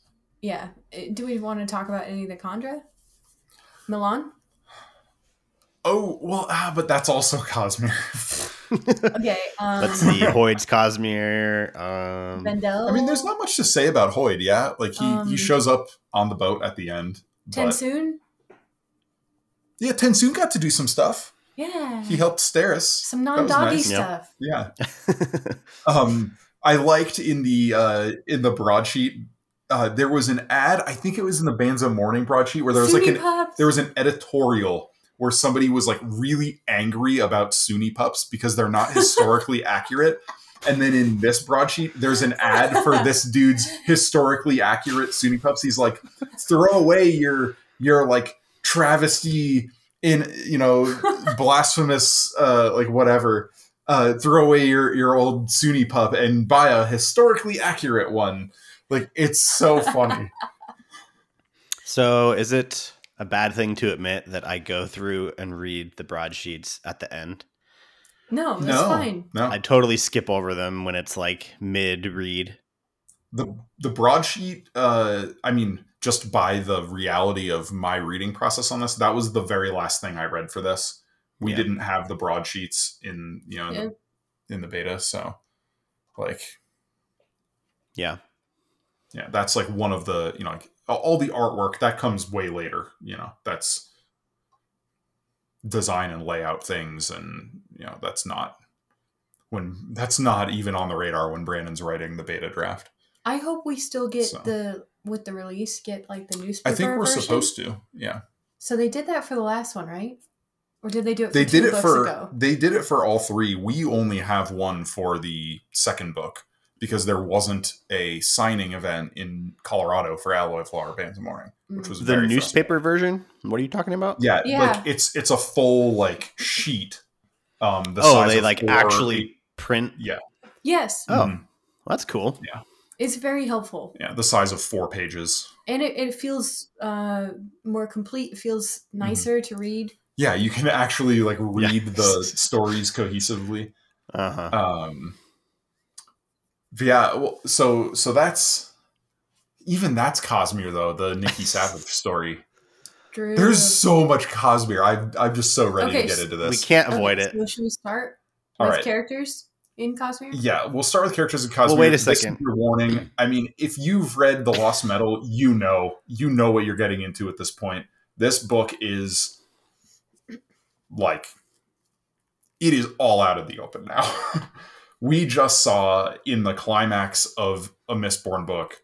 Yeah. Uh, Do we want to talk about any of the Kandra? Milan? Oh well, ah, but that's also Cosmere. Okay. Um Let's see. Hoid's Cosmere. Um, Vendel. I mean, there's not much to say about Hoid. Yeah, like he Um, he shows up on the boat at the end. But TenSoon? yeah, TenSoon got to do some stuff. Yeah. He helped Steris. Some non-doggy nice. Yeah. stuff. Yeah. Um, I liked in the uh, in the broadsheet. Uh, there was an ad. I think it was in the Bands of Mourning broadsheet where there was like an pups. there was an editorial where somebody was like really angry about Sunni pups because they're not historically accurate. And then in this broadsheet, there's an ad for this dude's historically accurate Sunni pups. He's like, throw away your your like travesty in you know blasphemous uh like whatever. Uh throw away your your old Sunni pup and buy a historically accurate one. Like it's so funny. So, is it a bad thing to admit that I go through and read the broadsheets at the end? no, that's no, fine. no. I totally skip over them when it's like mid read. the the broadsheet uh i mean just by the reality of my reading process on this that was the very last thing i read for this we Yeah. didn't have the broadsheets in you know in, Yeah. the, in the beta so like Yeah. Yeah that's like one of the you know like all the artwork that comes way later you know that's design and layout things and you know that's not when that's not even on the radar when brandon's writing the beta draft I hope we still get So. the with the release get like the newspaper. i think we're version. supposed to yeah So they did that for the last one, right? Or did they do it? For they two did it for ago? they did it for all three we only have one for the second book because there wasn't a signing event in colorado for alloy flower bands morning which Mm. was The very newspaper version? What are you talking about? yeah, Yeah. like it's it's a full like sheet um the oh, size they of like four- actually print. yeah Yes, Oh, Mhm. that's cool. Yeah, it's very helpful, yeah the size of four pages and it, it feels uh more complete. It feels Mm-hmm. nicer to read. yeah you can actually like read Yeah. the stories cohesively Uh huh. um but yeah well, so so that's even that's cosmere though the nikki savage story Drew. there's so much cosmere I, i'm just so ready Okay, to get into this. we can't Okay, avoid it. So should we start All with right. characters in Cosmere? yeah we'll start with characters in cosmere Well, wait a This is second. your warning i mean if you've read the lost metal you know you know what you're getting into at this point this book is like it is all out of the open now we just saw in the climax of a mistborn book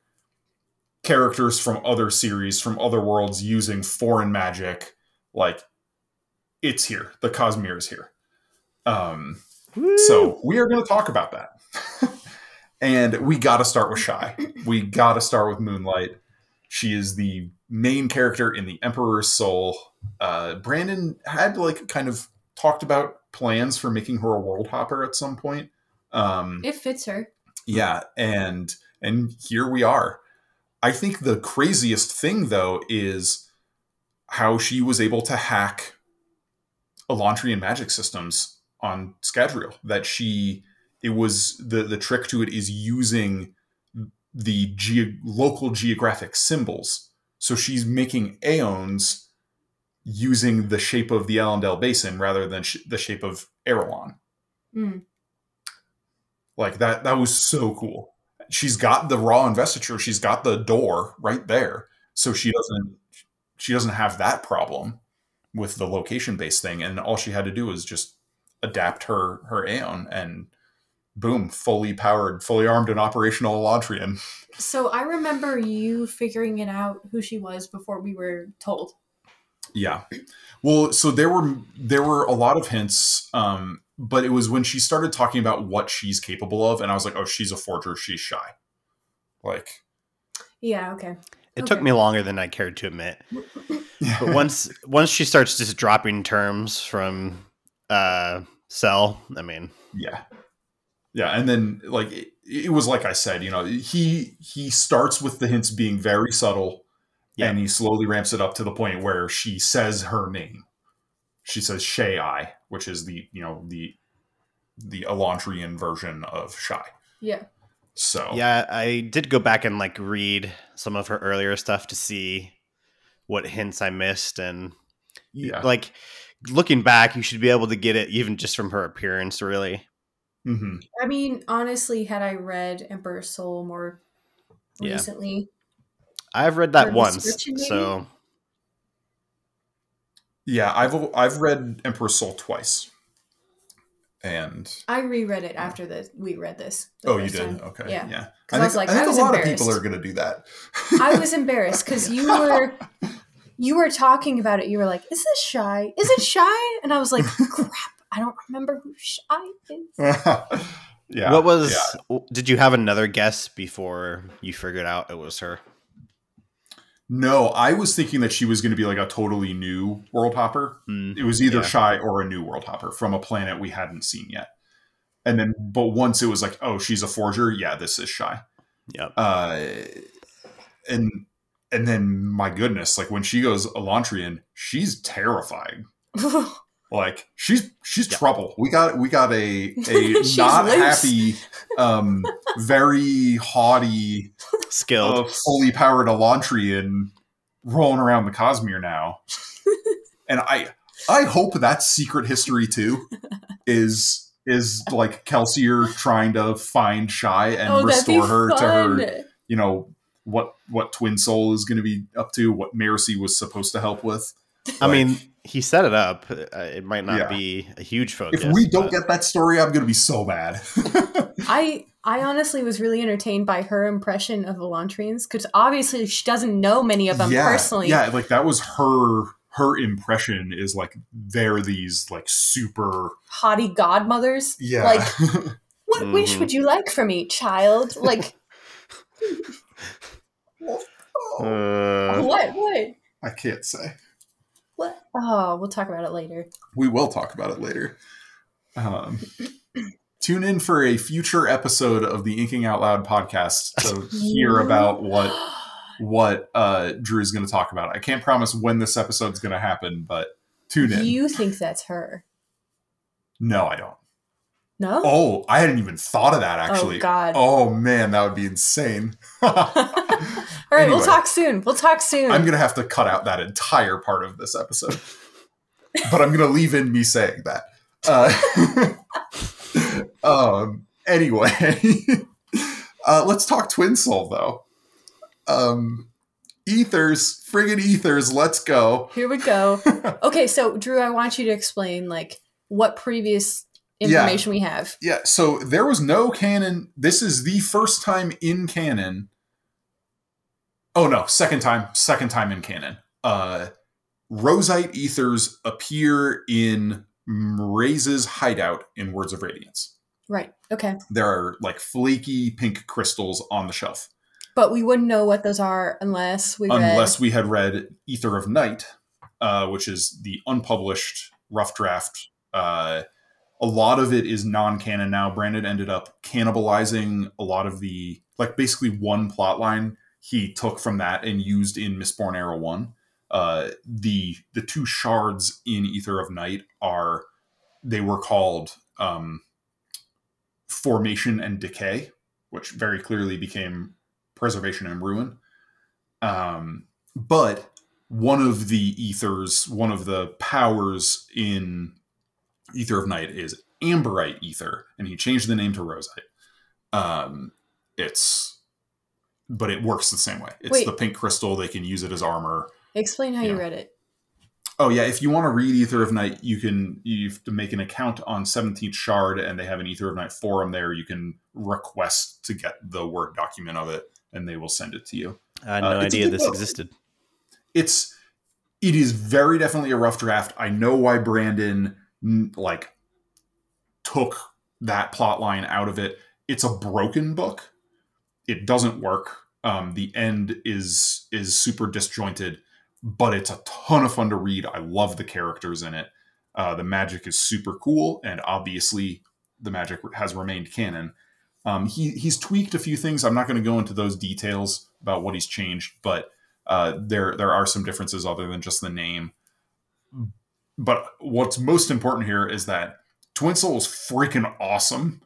characters from other series from other worlds using foreign magic like it's here. The cosmere is here. Um so we are going to talk about that. And we got to start with Shai we got to start with moonlight. She is the main character in the emperor's soul. Uh brandon had like kind of talked about plans for making her a world hopper at some point um It fits her. yeah, and and here we are. I think the craziest thing though is how she was able to hack Elantrian magic systems on Scadrial. That she it was the the trick to it is using the ge- local geographic symbols. So she's making Aons using the shape of the Elendel Basin rather than sh- the shape of Arelon. Mm. Like that that was so cool. She's got the raw investiture, she's got the door right there. So she doesn't she doesn't have that problem with the location based thing and all she had to do was just adapt her her Aon and boom, fully powered, fully armed and operational Elantrian. So I remember you figuring it out who she was before we were told. Yeah. Well, so there were there were a lot of hints, um, but it was when she started talking about what she's capable of, and I was like, oh, she's a forger, she's Shai. Like, Yeah. Okay. It took me longer than I cared to admit. But once once she starts just dropping terms from uh Sel, I mean, yeah, yeah, and then like it, it was like I said, you know, he he starts with the hints being very subtle, Yeah. and he slowly ramps it up to the point where she says her name. She says Shay I, which is the you know the the Elantrian version of Shai. Yeah. So yeah, I did go back and like read some of her earlier stuff to see what hints I missed and Yeah. like looking back, you should be able to get it even just from her appearance, really. hmm I mean, honestly, had I read Emperor's Soul more Yeah. recently, I've read that once, description, maybe? so Yeah, I've I've read Emperor's Soul twice, and I reread it after the we read this. the oh, you did time. okay, Yeah. yeah. 'Cause I was like, I think I was a lot of people are going to do that. I was embarrassed because you were you were talking about it. You were like, "Is this Shai? Is it Shai?" And I was like, "Crap! I don't remember who Shai is." yeah. what was? yeah. Did you have another guess before you figured out it was her? No, I was thinking that she was going to be like a totally new world hopper. Hmm. It was either Yeah. Shai or a new world hopper from a planet we hadn't seen yet. And then, but once it was like, oh, she's a forger. Yeah, this is Shai. Yep. Uh, and and then my goodness, like when she goes Elantrian, she's terrifying. Like she's she's Yeah. trouble. We got we got a a not loose. happy, um, very haughty, Skilled. uh, fully powered Elantrian rolling around the Cosmere now. and I I hope that's secret history too. Is is like Kelsier trying to find Shai and oh, restore her to her, you know, what what Twin Soul is going to be up to, what Mercy was supposed to help with. I mean, he set it up. Uh, It might not Yeah. be a huge focus. if we don't but- get that story, I'm going to be so mad. I I honestly was really entertained by her impression of Elantrians because obviously she doesn't know many of them yeah, personally. yeah, like that was her her impression is like they're these like super Haughty godmothers. yeah Like, what wish Mhm. would you like for me, child? Like, Oh, Uh, what? What? I can't say. What? Oh, we'll talk about it later. We will talk about it later. Um, tune in for a future episode of the Inking Out Loud podcast to hear about what what uh, Drew is going to talk about. I can't promise when this episode's going to happen, but tune in. You think that's her? no, I don't. No. Oh, I hadn't even thought of that actually. Oh, God. Oh man, that would be insane. All right, anyway. we'll talk soon. We'll talk soon. I'm gonna have to cut out that entire part of this episode, but I'm gonna leave in me saying that. Uh, um. Anyway, uh, let's talk Twin Soul though. Um, ethers, friggin' ethers. Let's go. Here we go. Okay, so Drew, I want you to explain like what previous Yeah. information we have. Yeah. So there was no canon. This is the first time in canon. Oh no, second time. Second time in canon. Uh, Rosite ethers appear in Mraize's hideout in Words of Radiance. Right. Okay. There are like flaky pink crystals on the shelf. But we wouldn't know what those are unless we read. Unless we had read Ether of Night, uh, which is the unpublished rough draft. Uh, a lot of it is non-canon now. Brandon ended up cannibalizing a lot of the like basically one plot line he took from that and used in Mistborn Era One. Uh, the the two shards in Ether of Night are they were called um, Formation and Decay, which very clearly became Preservation and Ruin. Um, but one of the ethers, one of the powers in Ether of Night is Amberite Ether, and he changed the name to Rosite. Um, it's, but it works the same way. It's Wait. the pink crystal. They can use it as armor. Explain how you Yeah. read it. Oh yeah, if you want to read Ether of Night, you can you have to make an account on 17th Shard, and they have an Ether of Night forum there. You can request to get the Word document of it, and they will send it to you. I had Uh, no it's a idea this book. existed. it's it is very definitely a rough draft. I know why Brandon like took that plot line out of it. It's a broken book. It doesn't work. Um, the end is is super disjointed, but it's a ton of fun to read. I love the characters in it. Uh, the magic is super cool, and obviously the magic has remained canon. Um, he he's tweaked a few things. I'm not going to go into those details about what he's changed, but uh, there there are some differences other than just the name. But what's most important here is that Twin Soul is freaking awesome.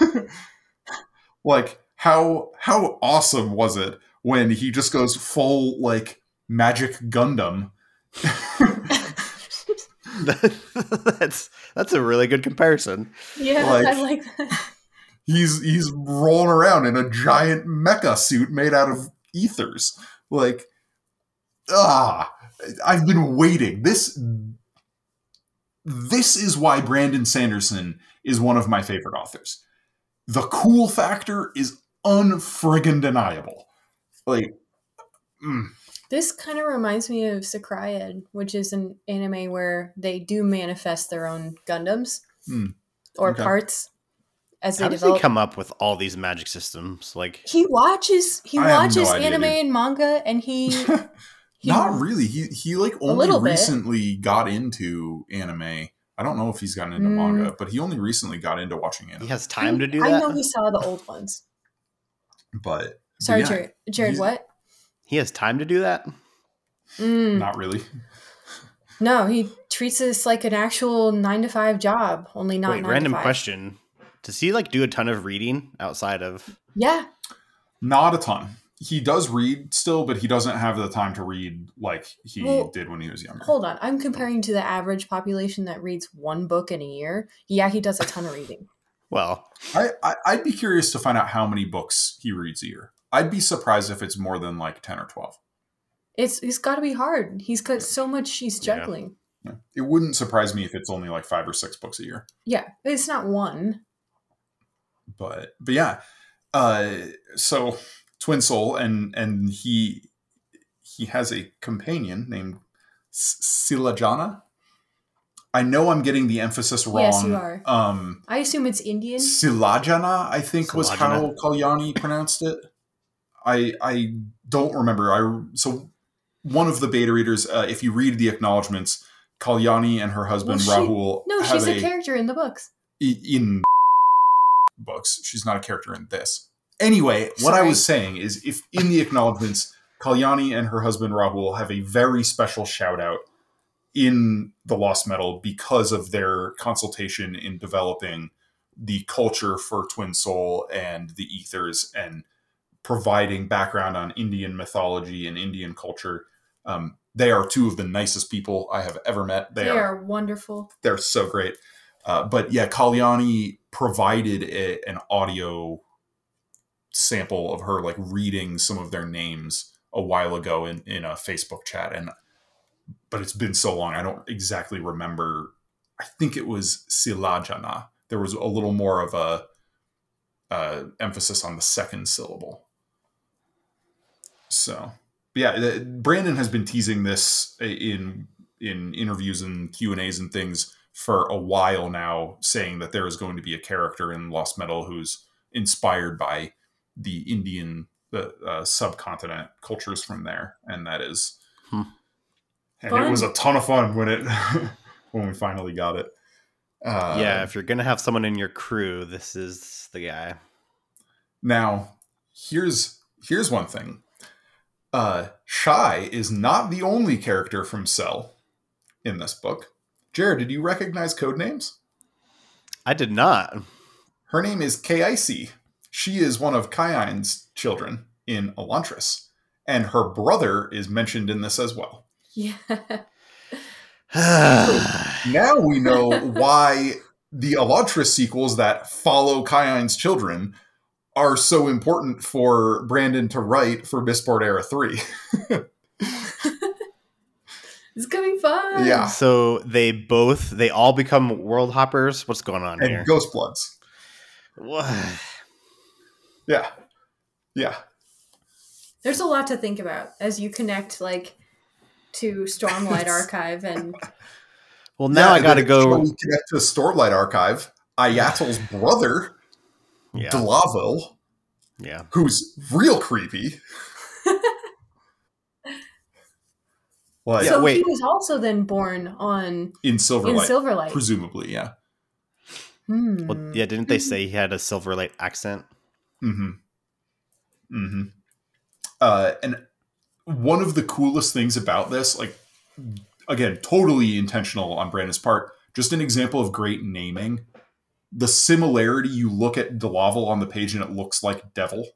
like how how awesome was it when he just goes full like magic Gundam? that's that's a really good comparison. Yeah, Like- I like that. he's he's rolling around in a giant mecha suit made out of ethers. Like ah I've been waiting. This this is why Brandon Sanderson is one of my favorite authors. The cool factor is unfriggin' deniable. Like, mm, This kind of reminds me of s-CRY-ed, which is an anime where they do manifest their own Gundams Hmm. or Okay. parts as they How does develop. he come up with all these magic systems? Like, he watches he I watches no anime dude. and manga, and he, he not really. He he like only little bit. recently got into anime. I don't know if he's gotten into Mm. manga, but he only recently got into watching anime. he has time to do that. I know he saw the old ones. But Sorry, yeah, Jared. Jared, what? he has time to do that. Mm, not really. no, he treats this like an actual nine to five job, only not Wait, nine random to five. question: Does he like do a ton of reading outside of? Yeah, Not a ton. He does read still, but he doesn't have the time to read like he Well, did when he was younger. hold on. I'm comparing to the average population that reads one book in a year. Yeah, he does a ton of reading. Well, I, I I'd be curious to find out how many books he reads a year. I'd be surprised if it's more than like ten or twelve. It's it's got to be hard. He's got so much he's Yeah. juggling. Yeah. It wouldn't surprise me if it's only like five or six books a year. Yeah, it's not one. But but yeah, uh, so Twin Soul and and he he has a companion named Silajana. I know I'm getting the emphasis wrong. Yes, you are. Um, I assume it's Indian. Silajana, I think was how Kalyani pronounced it. I I don't remember. I so one of the beta readers. Uh, if you read the acknowledgments, Kalyani and her husband Well, she- Rahul. No, have she's a character in the books. in books. She's not a character in this. Anyway, what I was saying is, if in the acknowledgments, Kalyani and her husband Rahul have a very special shout out in the Lost Metal because of their consultation in developing the culture for Twin Soul and the Ethers and providing background on Indian mythology and Indian culture. Um, they are two of the nicest people I have ever met. They, They, are are wonderful. they're so great. Uh, but yeah, Kalyani provided a, an audio sample of her like reading some of their names a while ago in, in a Facebook chat, and but it's been so long I don't exactly remember. I think it was Silajana. There was a little more of a uh, emphasis on the second syllable. So, yeah, Brandon has been teasing this in in interviews and Q and A's and things for a while now, saying that there is going to be a character in Lost Metal who's inspired by the Indian the uh, subcontinent cultures from there, and that is, Hmm. And Fun. it was a ton of fun when it when we finally got it. Uh, yeah, if you're gonna have someone in your crew, this is the guy. Now, here's here's one thing. Uh, Shai is not the only character from Sel in this book. Jared, did you recognize code names? I did not. Her name is Kaise. She is one of Kaine's children in Elantris, and her brother is mentioned in this as well. Yeah. Now we know why the Elantris sequels that follow Kaine's children are so important for Brandon to write for Mistborn Era 3. it's gonna fun. Yeah. so they both they all become world hoppers. What's going on and here? Ghost Bloods. What? Yeah. Yeah. There's a lot to think about as you connect like to Stormlight Archive and Well, now I got to go. connect to Stormlight Archive. Iyatil's brother, Yeah, Dlavel, yeah. who's real creepy. like so wait. he was also then born on in in Silverlight, Silverlight. presumably, yeah. Hmm. Well, yeah. Didn't they say he had a Silver Lake accent? Mm-hmm. Mm-hmm. Uh, and one of the coolest things about this, like again, totally intentional on Brandon's part, just an example of great naming. The similarity you look at Delaval on the page and it looks like devil.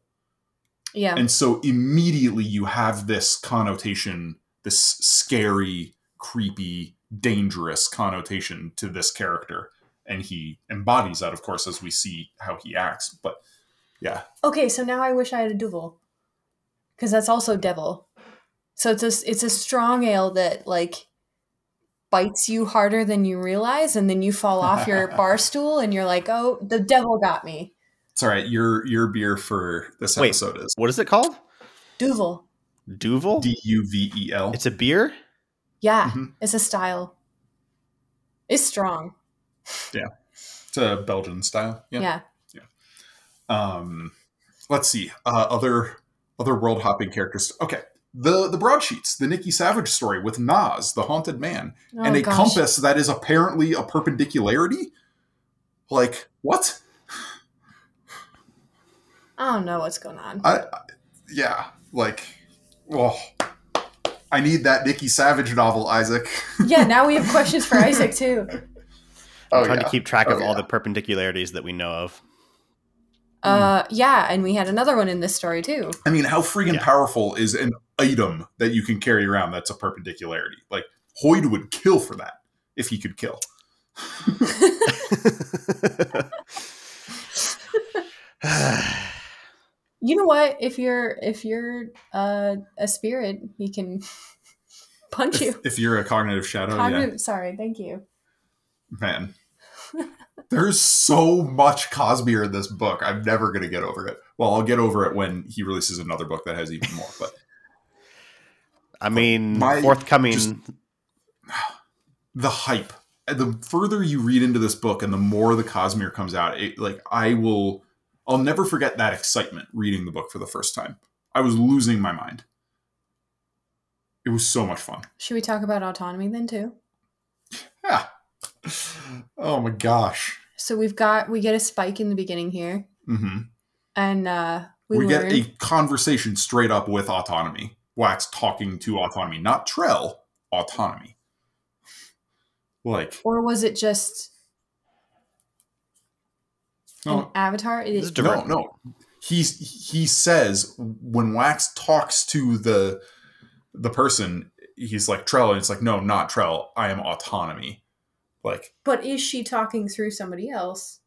Yeah. And so immediately you have this connotation, this scary, creepy, dangerous connotation to this character. And he embodies that, of course, as we see how he acts. But yeah, Okay, so now I wish I had a Duvel. Because that's also devil. So it's a it's a strong ale that like bites you harder than you realize, and then you fall off your bar stool, and you're like, "Oh, the devil got me." It's all right. Your your beer for this Wait. episode is What is it called? Duvel. Duvel? D U V E L. It's a beer? Yeah, Mhm. it's a style. It's strong. Yeah, it's a Belgian style. Yeah. Yeah. Um, let's see. Uh, other other world hopping characters. Okay, the the broadsheets, the Nikki Savage story with Nas, the haunted man, Oh, and a gosh. compass that is apparently a perpendicularity. Like what? I don't know what's going on. I, I yeah, like, well, I need that Nikki Savage novel, Isaac. yeah, now we have questions for Isaac too. Oh trying yeah. to keep track of Oh, all yeah. the perpendicularities that we know of. Uh, yeah, and we had another one in this story too. I mean, how freaking Yeah. powerful is an item that you can carry around that's a perpendicularity? Like Hoid would kill for that if he could kill. You know what? If you're if you're uh, a spirit, he can punch you. If, you're a cognitive shadow, yeah. Cognitive- Sorry, thank you. Man. There's so much Cosmere in this book. I'm never going to get over it. Well, I'll get over it when he releases another book that has even more. But I mean, My- forthcoming. just- the hype, the further you read into this book and the more the Cosmere comes out, it, like I will, I'll never forget that excitement reading the book for the first time. I was losing my mind. It was so much fun. Should we talk about autonomy then too? Yeah. Oh my gosh. So we've got we get a spike in the beginning here, hmm and uh, we, we, learn get a conversation straight up with autonomy. Wax talking to autonomy, not Trell, autonomy. Like, or was it just an no, avatar? It This is is no, no. He's he says when Wax talks to the the person, he's like Trell, and it's like, no, not Trell. I am autonomy. Like, But is she talking through somebody else?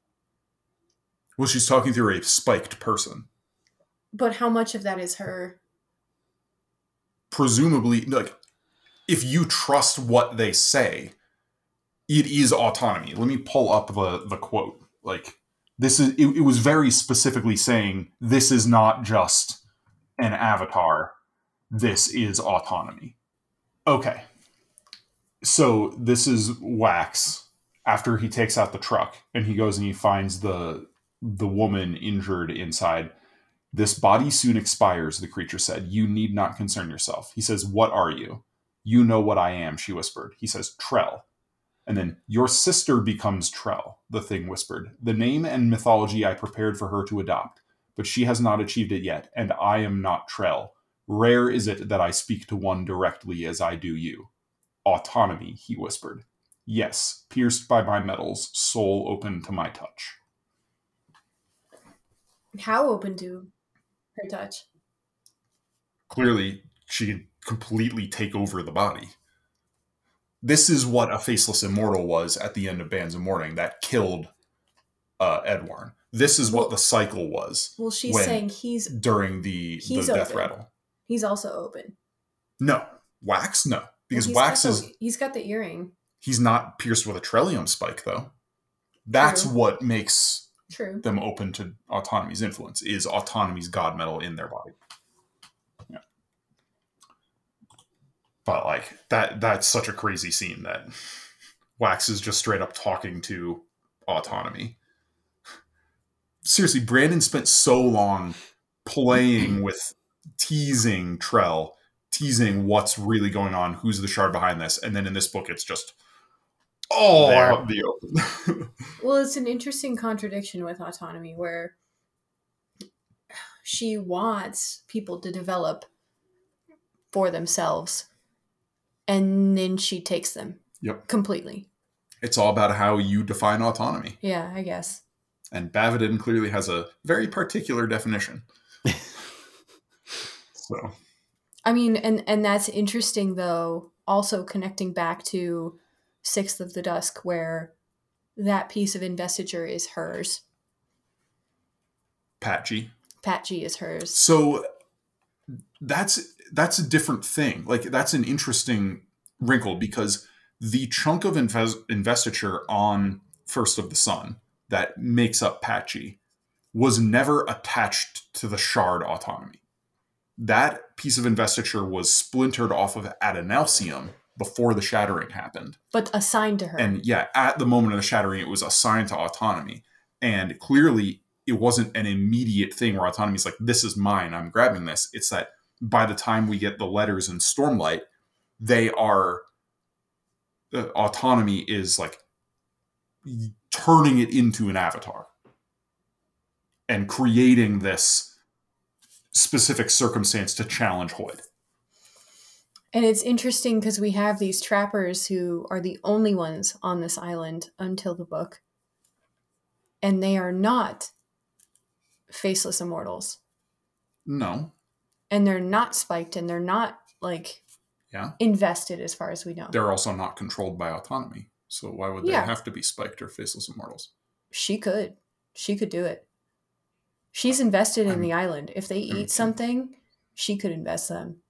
well, she's talking through a spiked person. But how much of that is her? Presumably like if you trust what they say it is autonomy. Let me pull up the the quote. Like this is it, it was very specifically saying this is not just an avatar. This is autonomy. Okay. So this is wax after he takes out the truck and he goes and he finds the the woman injured inside this body soon expires, the creature said. You need not concern yourself. He says, What are you? You know what I am, she whispered. He says, Trell. And then, Your sister becomes Trell, the thing whispered. The name and mythology I prepared for her to adopt, but she has not achieved it yet, and I am not Trell. Rare is it that I speak to one directly as I do you. Autonomy, he whispered. Yes, pierced by my metals, soul open to my touch. How open to her touch? clearly she could completely take over the body. This is what a faceless immortal was at the end of Bands of Mourning that killed uh, Edwarn. This is what the cycle was Well, she's When? saying he's during the, the He's death open. rattle. he's also open No, Wax, no, because Well, Wax got is he's got the earring. he's not pierced with a Trellium spike though. That's True. what makes True. them open to autonomy's influence is autonomy's god metal in their body. Yeah. But like that that's such a crazy scene that Wax is just straight up talking to autonomy. Seriously, Brandon spent so long playing with teasing Trell, teasing what's really going on, who's the shard behind this, and then in this book it's just all There. out in the open. Well, it's an interesting contradiction with autonomy where she wants people to develop for themselves and then she takes them Yep. completely. it's all about how you define autonomy. Yeah, I guess. And Bavadin clearly has a very particular definition. so, I mean, and and that's interesting though. Also connecting back to Sixth of the Dusk, where that piece of investiture is hers. Patji. Patji is hers. So that's that's a different thing. Like that's an interesting wrinkle because the chunk of invest- investiture on First of the Sun that makes up Patji was never attached to the shard autonomy. That piece of investiture was splintered off of Adonalsium before the shattering happened. But assigned to her. And yeah, at the moment of the shattering, it was assigned to autonomy. And clearly, it wasn't an immediate thing where autonomy is like, this is mine, I'm grabbing this. It's that by the time we get the letters in Stormlight, they are, uh, autonomy is like turning it into an avatar and creating this specific circumstance to challenge Hoid. And it's interesting because we have these trappers who are the only ones on this island until the book. And they are not faceless immortals. No. And they're not spiked and they're not like Yeah. invested as far as we know. They're also not controlled by autonomy. So why would they Yeah. have to be spiked or faceless immortals? she could. She could do it. She's invested in I'm- the island. If they I'm- eat something, she could invest them.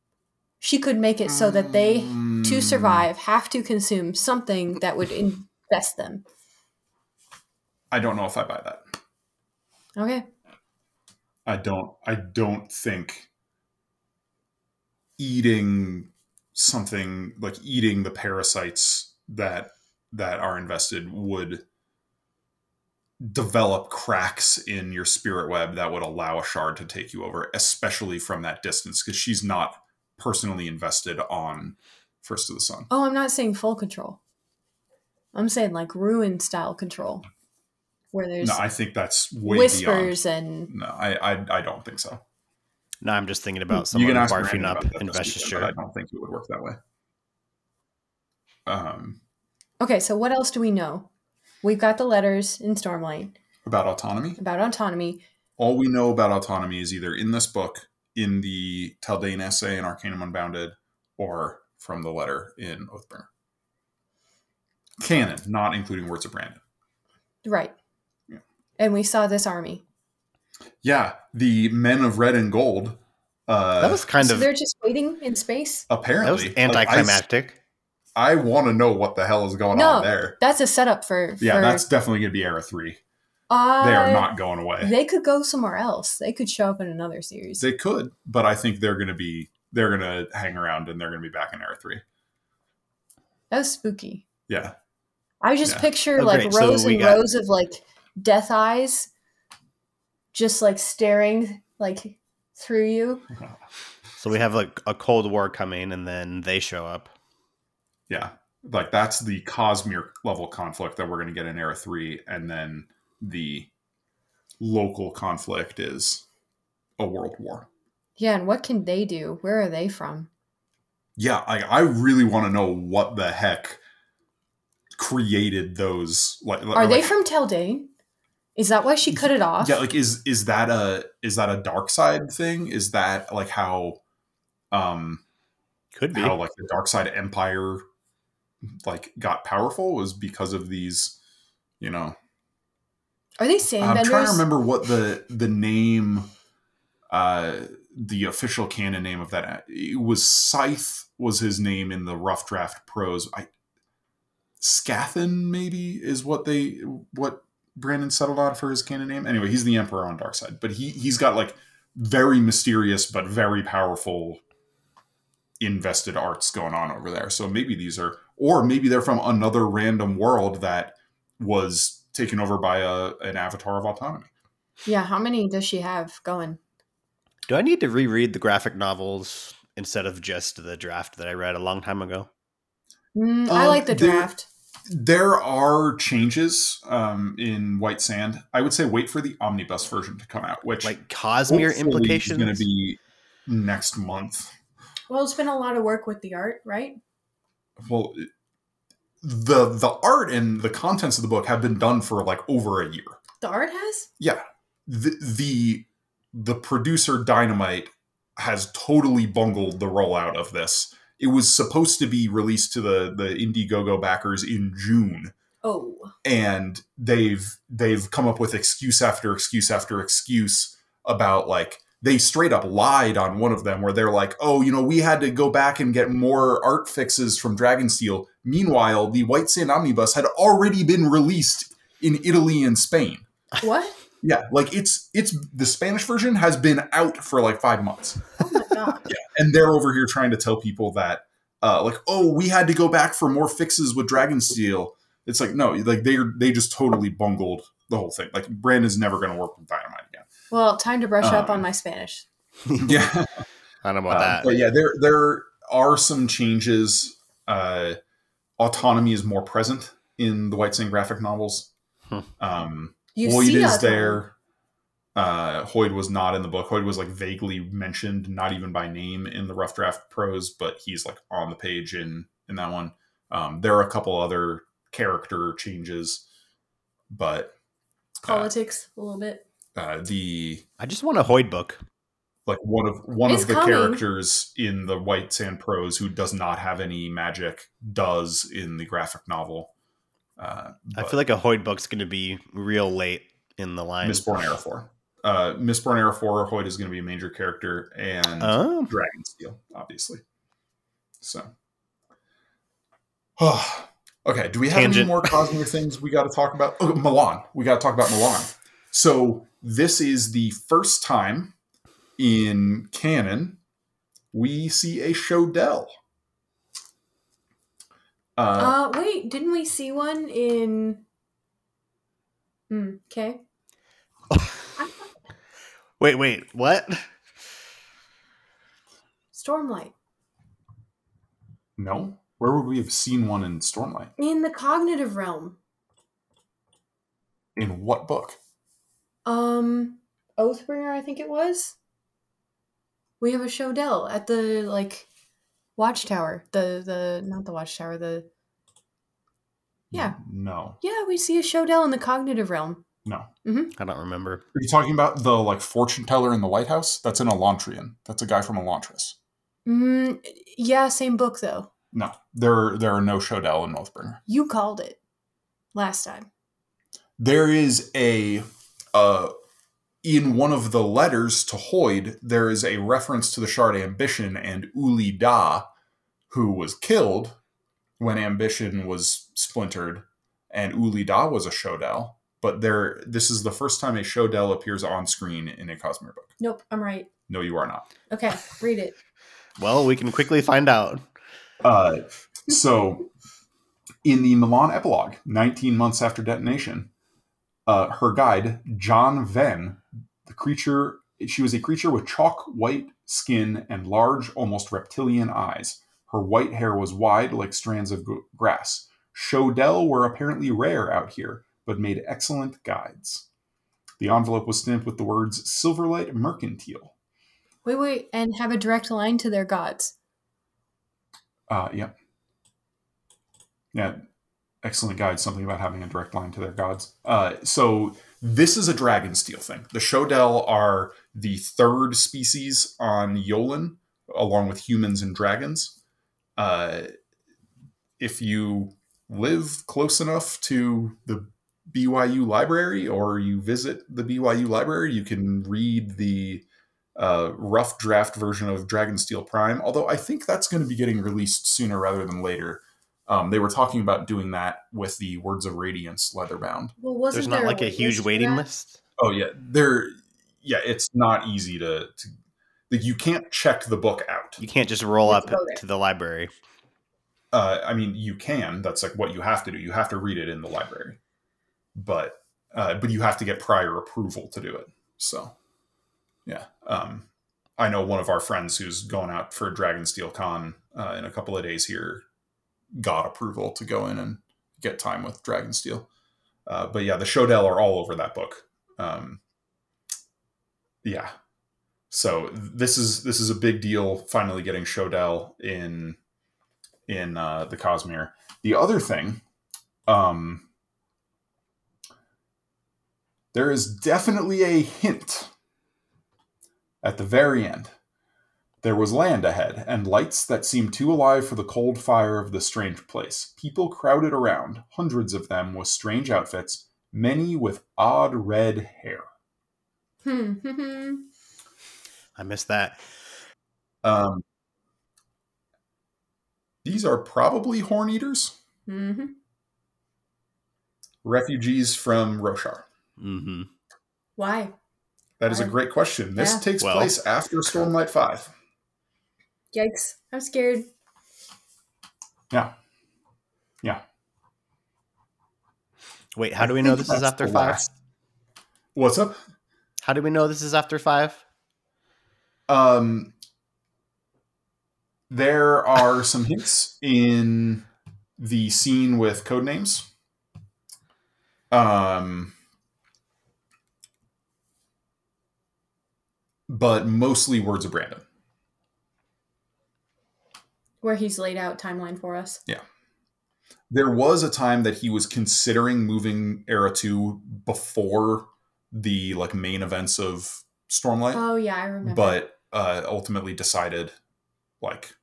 She could make it so that they, to Mm, survive, have to consume something that would invest them. I don't know if I buy that. Okay. I don't I don't think eating something like eating the parasites that that are invested would develop cracks in your spirit web that would allow a shard to take you over especially from that distance because she's not personally invested on first of the sun Oh, I'm not saying full control. I'm saying like ruin style control, where there's no i think that's way whispers and no I, I i don't think so No, I'm just thinking about you someone can ask barfing up about that this weekend, investiture. i don't think it would work that way um okay. So what else do we know? We've got the letters in Stormlight about autonomy about autonomy. all we know about autonomy is either in this book, in the Taldain essay in Arcanum Unbounded, or from the letter in Oathbringer. Canon, not including Words of Brandon. Right. Yeah. And we saw this army. Yeah, the men of red and gold. Uh, that was kind so of they're just waiting in space. apparently that was like, I- anticlimactic. I, want to know what the hell is going No, on there. That's a setup for. Yeah, for, that's definitely going to be Era three. Uh, They are not going away. They could go somewhere else. They could show up in another series. They could, but I think they're going to be they're going to hang around and they're going to be back in Era three. that was spooky. Yeah, I just Yeah. picture Oh, like great. Rows we and got- rows of like death eyes, just like staring like through you. So we have like a Cold War coming, and then they show up. yeah. Like that's the Cosmere level conflict that we're going to get in Era three, and then the local conflict is a world war. Yeah, and what can they do? Where are they from? Yeah, I, I really want to know what the heck created those. Like, Are they like- from Taldain? Is that why she cut it off? Yeah, like is is that a is that a dark side thing? Is that like how um Could be. how like the dark side empire like got powerful was because of these, you know. Are they I'm sandbenders? trying to remember what the the name uh the official canon name of that it was Scythe was his name in the rough draft prose. I Scathan maybe is what they what Brandon settled on for his canon name. Anyway, he's the emperor on dark side, but he he's got like very mysterious but very powerful invested arts going on over there. So maybe these are or maybe they're from another random world that was taken over by a an avatar of autonomy. Yeah, how many does she have going? Do I need to reread the graphic novels instead of just the draft that I read a long time ago? Mm, I Um, like the draft. There are changes um, in White Sand. I would say wait for the omnibus version to come out, which Like Cosmere implications? is going to be next month. Well, it's been a lot of work with the art, right? Well, the the art and the contents of the book have been done for like over a year. The art has? Yeah, the the, the producer Dynamite has totally bungled the rollout of this. It was supposed to be released to the the Indiegogo backers in June, Oh. and they've they've come up with excuse after excuse after excuse about like they straight up lied on one of them where they're like, oh, you know, we had to go back and get more art fixes from Dragonsteel. Meanwhile, the White Sand Omnibus had already been released in Italy and Spain. What? Yeah, like it's it's the Spanish version has been out for like five months. Oh my god. and they're over here trying to tell people that uh, like oh we had to go back for more fixes with dragonsteel it's like no like they they just totally bungled the whole thing like brandon's never going to work with dynamite again Well, time to brush up Um, on my Spanish. yeah I don't know about Uh, that. but yeah there there are some changes uh autonomy is more present in the white sand graphic novels Hmm. um Hoid is autonomy. there. Uh, Hoid was not in the book. Hoid was like vaguely mentioned, not even by name in the rough draft prose, but he's like on the page in in that one. Um, there are a couple other character changes, but Politics a little bit. uh, the I just want a Hoid book. Like one of one It's of the coming. characters in the White Sand prose who does not have any magic does in the graphic novel. Uh, I feel like a Hoid book's going to be real late in the line. Mistborn Era Four. Uh, Mistborn Arafor, Hoid is going to be a major character, and Oh, Dragonsteel, obviously. So, okay. Do we have any more Cosmere things we got to talk about? Oh, Milan. We got to talk about Milan. So this is the first time in canon we see a Sho Del. Uh, Uh, wait, didn't we see one in? Hmm. Okay. wait, wait, what? Stormlight no. Where would we have seen one in Stormlight? in the cognitive realm. In what book? Um, Oathbringer, I think it was. We have a Sho Del at the like watchtower. The the not the watchtower. The yeah No. yeah we see a Sho Del in the cognitive realm. No. I don't remember. Are you talking about the like fortune teller in the White House? That's an Elantrian. That's a guy from Elantris. Mm, yeah, same book though. No, there there are no Sho Del in Oathbringer. You called it last time. There is a uh in one of the letters to Hoid, there is a reference to the Shard Ambition and Uli Da, who was killed when Ambition was splintered, and Uli Da was a Sho Del. But there, this is the first time a Sho Del appears on screen in a Cosmere book. Nope, I'm right. No, you are not. Okay, read it. Well, we can quickly find out. Uh, so, in the Milan epilogue, 19 months after detonation, uh, her guide, John Venn, the creature, she was a creature with chalk white skin and large, almost reptilian eyes. Her white hair was wide like strands of grass. Sho Del were apparently rare out here, but made excellent guides. The envelope was stamped with the words Silverlight Mercantile. Wait, wait, and have a direct line to their gods. Uh, yeah. Yeah. Excellent guide. Something about having a direct line to their gods. Uh, so this is a dragon steel thing. The Sho Del are the third species on Yolan, along with humans and dragons. Uh, if you live close enough to the BYU library or you visit the BYU library, you can read the uh, rough draft version of Dragonsteel Prime. Although I think that's going to be getting released sooner rather than later. Um, they were talking about doing that with the Words of Radiance leatherbound. Well, wasn't There's not there like a huge waiting list. Oh yeah, they're yeah. It's not easy to, to like you can't check the book out. You can't just roll You up to go there. to the library. Uh, I mean, you can. That's like what you have to do. You have to read it in the library, but uh, but you have to get prior approval to do it. So yeah, um, I know one of our friends who's going out for Dragonsteel Con uh, in a couple of days here got approval to go in and get time with Dragonsteel. Uh, but yeah, the Sho Del are all over that book. Um, yeah, so this is this is a big deal. Finally, getting Sho Del in in uh, the Cosmere. The other thing, um, there is definitely a hint at the very end. There was land ahead, and lights that seemed too alive for the cold fire of the strange place. People crowded around, hundreds of them with strange outfits, many with odd red hair. Hmm. I missed that. Um, these are probably horn eaters, Mm-hmm. refugees from Roshar. Mm-hmm. Why? That is a great question. This Yeah. takes Well- place after Stormlight 5. Yikes! I'm scared. Yeah. Yeah. Wait, how do we know this is after five? What's up? How do we know this is after five? Um, there are some hints in the scene with code names. Um, but mostly words of Brandon. Where he's laid out timeline for us. Yeah. There was a time that he was considering moving Era 2 before the like main events of Stormlight. Oh yeah, I remember. but uh, ultimately decided like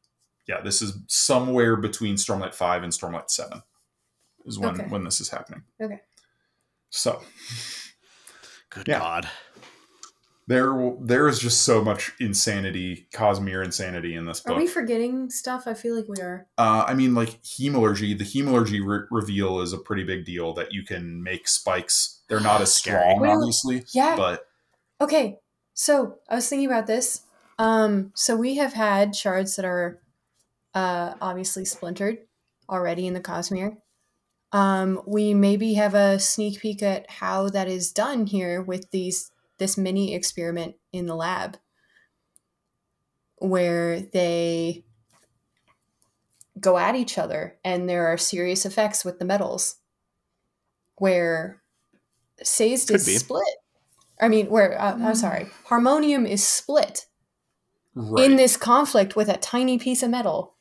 yeah this is somewhere between stormlight 5 and stormlight 7 is when Okay. when this is happening Okay. so Good Yeah. God. There there is just so much insanity cosmere insanity in this Are book we forgetting stuff? I feel like we are. uh, i mean like hemalurgy the hemalurgy re- reveal is a pretty big deal that you can make spikes they're not as Scary. strong Well, obviously Yeah. but Okay, so I was thinking about this. Um, so we have had shards that are uh, obviously splintered already in the Cosmere. Um, we maybe have a sneak peek at how that is done here with these this mini experiment in the lab, where they go at each other, and there are serious effects with the metals. Where Sazed Could is be. split. I mean, where uh, I'm sorry, Harmonium is split right in this conflict with a tiny piece of metal.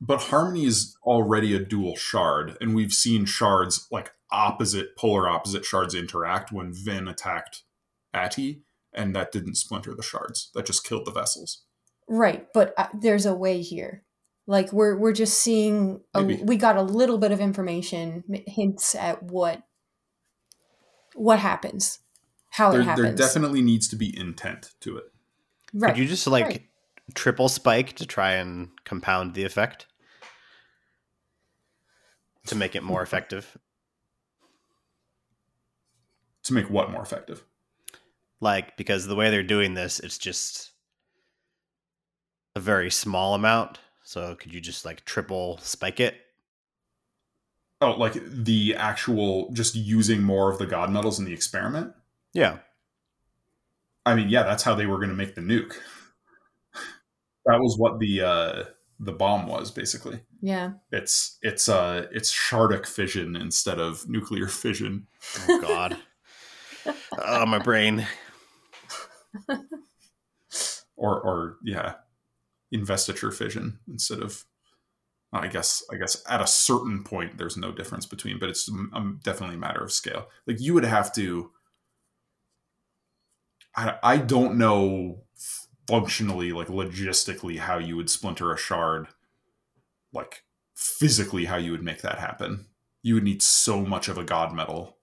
But Harmony is already a dual shard, and we've seen shards like opposite, polar opposite shards interact when Vin attacked Ati, and that didn't splinter the shards. That just killed the vessels. Right, but uh, there's a way here. Like we're we're just seeing a, we got a little bit of information, hints at what what happens, how There, it happens. there definitely needs to be intent to it. right. Could you just like right. triple spike to try and compound the effect? To make it more effective? To make what more effective? Like, because the way they're doing this, it's just a very small amount. So could you just like triple spike it? Oh, like the actual just using more of the god metals in the experiment? Yeah. I mean, yeah, that's how they were going to make the nuke. That was what the uh, the bomb was basically. yeah. It's it's uh it's shardic fission instead of nuclear fission. Oh God. oh, my brain. Or or yeah, investiture fission instead of I guess I guess at a certain point there's no difference between, but it's definitely a matter of scale. Like you would have to I I don't know functionally like logistically how you would splinter a shard like physically how you would make that happen. You would need so much of a god metal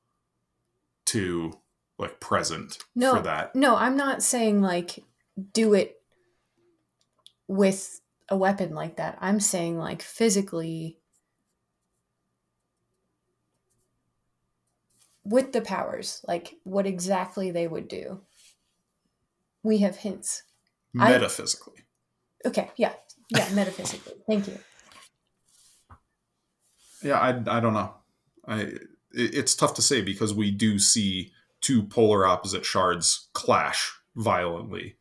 to like present No, for that. No, I'm not saying like do it with a weapon like that. I'm saying like physically with the powers, like what exactly they would do. We have hints. I- Metaphysically. Okay, yeah. Yeah, metaphysically. Thank you. Yeah, I, I don't know. I it, it's tough to say because we do see two polar opposite shards clash violently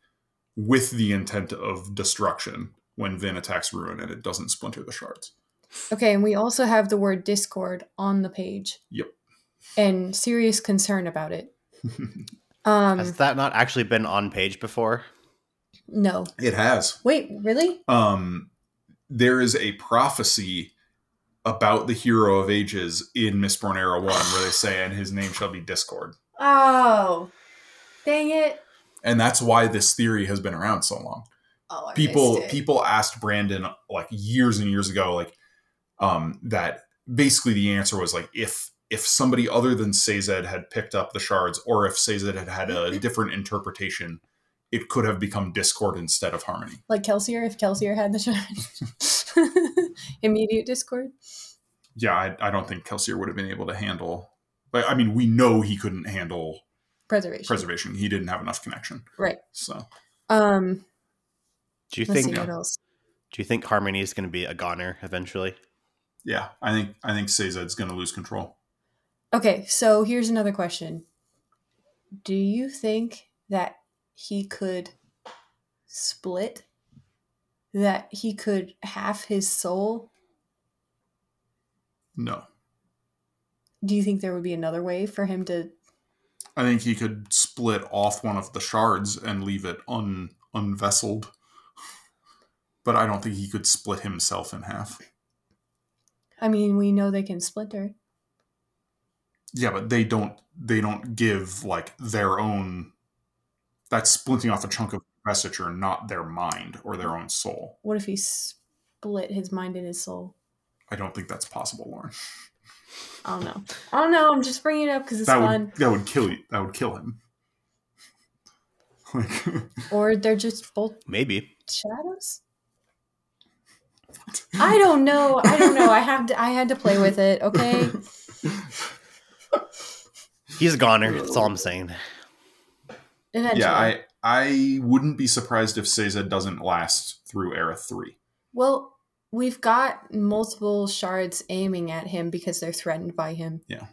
with the intent of destruction when Vin attacks Ruin and it doesn't splinter the shards. Okay, and we also have the word discord on the page. Yep. And serious concern about it. Um Has that not actually been on page before? no. it has. Wait, really? Um, there is a prophecy about the hero of ages in Mistborn Era 1 where they say, and his name shall be Discord. Oh. Dang it. And that's why this theory has been around so long. Oh, I people people asked Brandon like years and years ago like um that basically the answer was like if if somebody other than Sazed had picked up the shards or if Sazed had had a different interpretation it could have become discord instead of harmony. Like Kelsier, if Kelsier had the shard. Immediate discord. Yeah, I, I don't think Kelsier would have been able to handle. But I mean, we know he couldn't handle Preservation. preservation. He didn't have enough connection. Right. So Um Do you think see what else. do you think Harmony is going to be a goner eventually? yeah, I think I think Sazed's going to lose control. Okay, so here's another question. Do you think that he could split? That he could half his soul? No, Do you think there would be another way for him to I think he could split off one of the shards and leave it un unvesseled. But I don't think he could split himself in half. I mean, we know they can splinter. Yeah, but they don't they don't give like their own that's splitting off a chunk of investiture, not their mind or their own soul. What if he split his mind and his soul? I don't think that's possible, Lauren. I don't know. I don't know. I'm just bringing it up because it's that fun. would that would kill you. That would kill him. Like Or they're just both Maybe. shadows. I don't know. I don't know. I have to. I had to play with it. Okay. He's a goner. That's all I'm saying. Eventually. yeah, I I wouldn't be surprised if Sazed doesn't last through era three. Well, we've got multiple shards aiming at him because they're threatened by him. Yeah.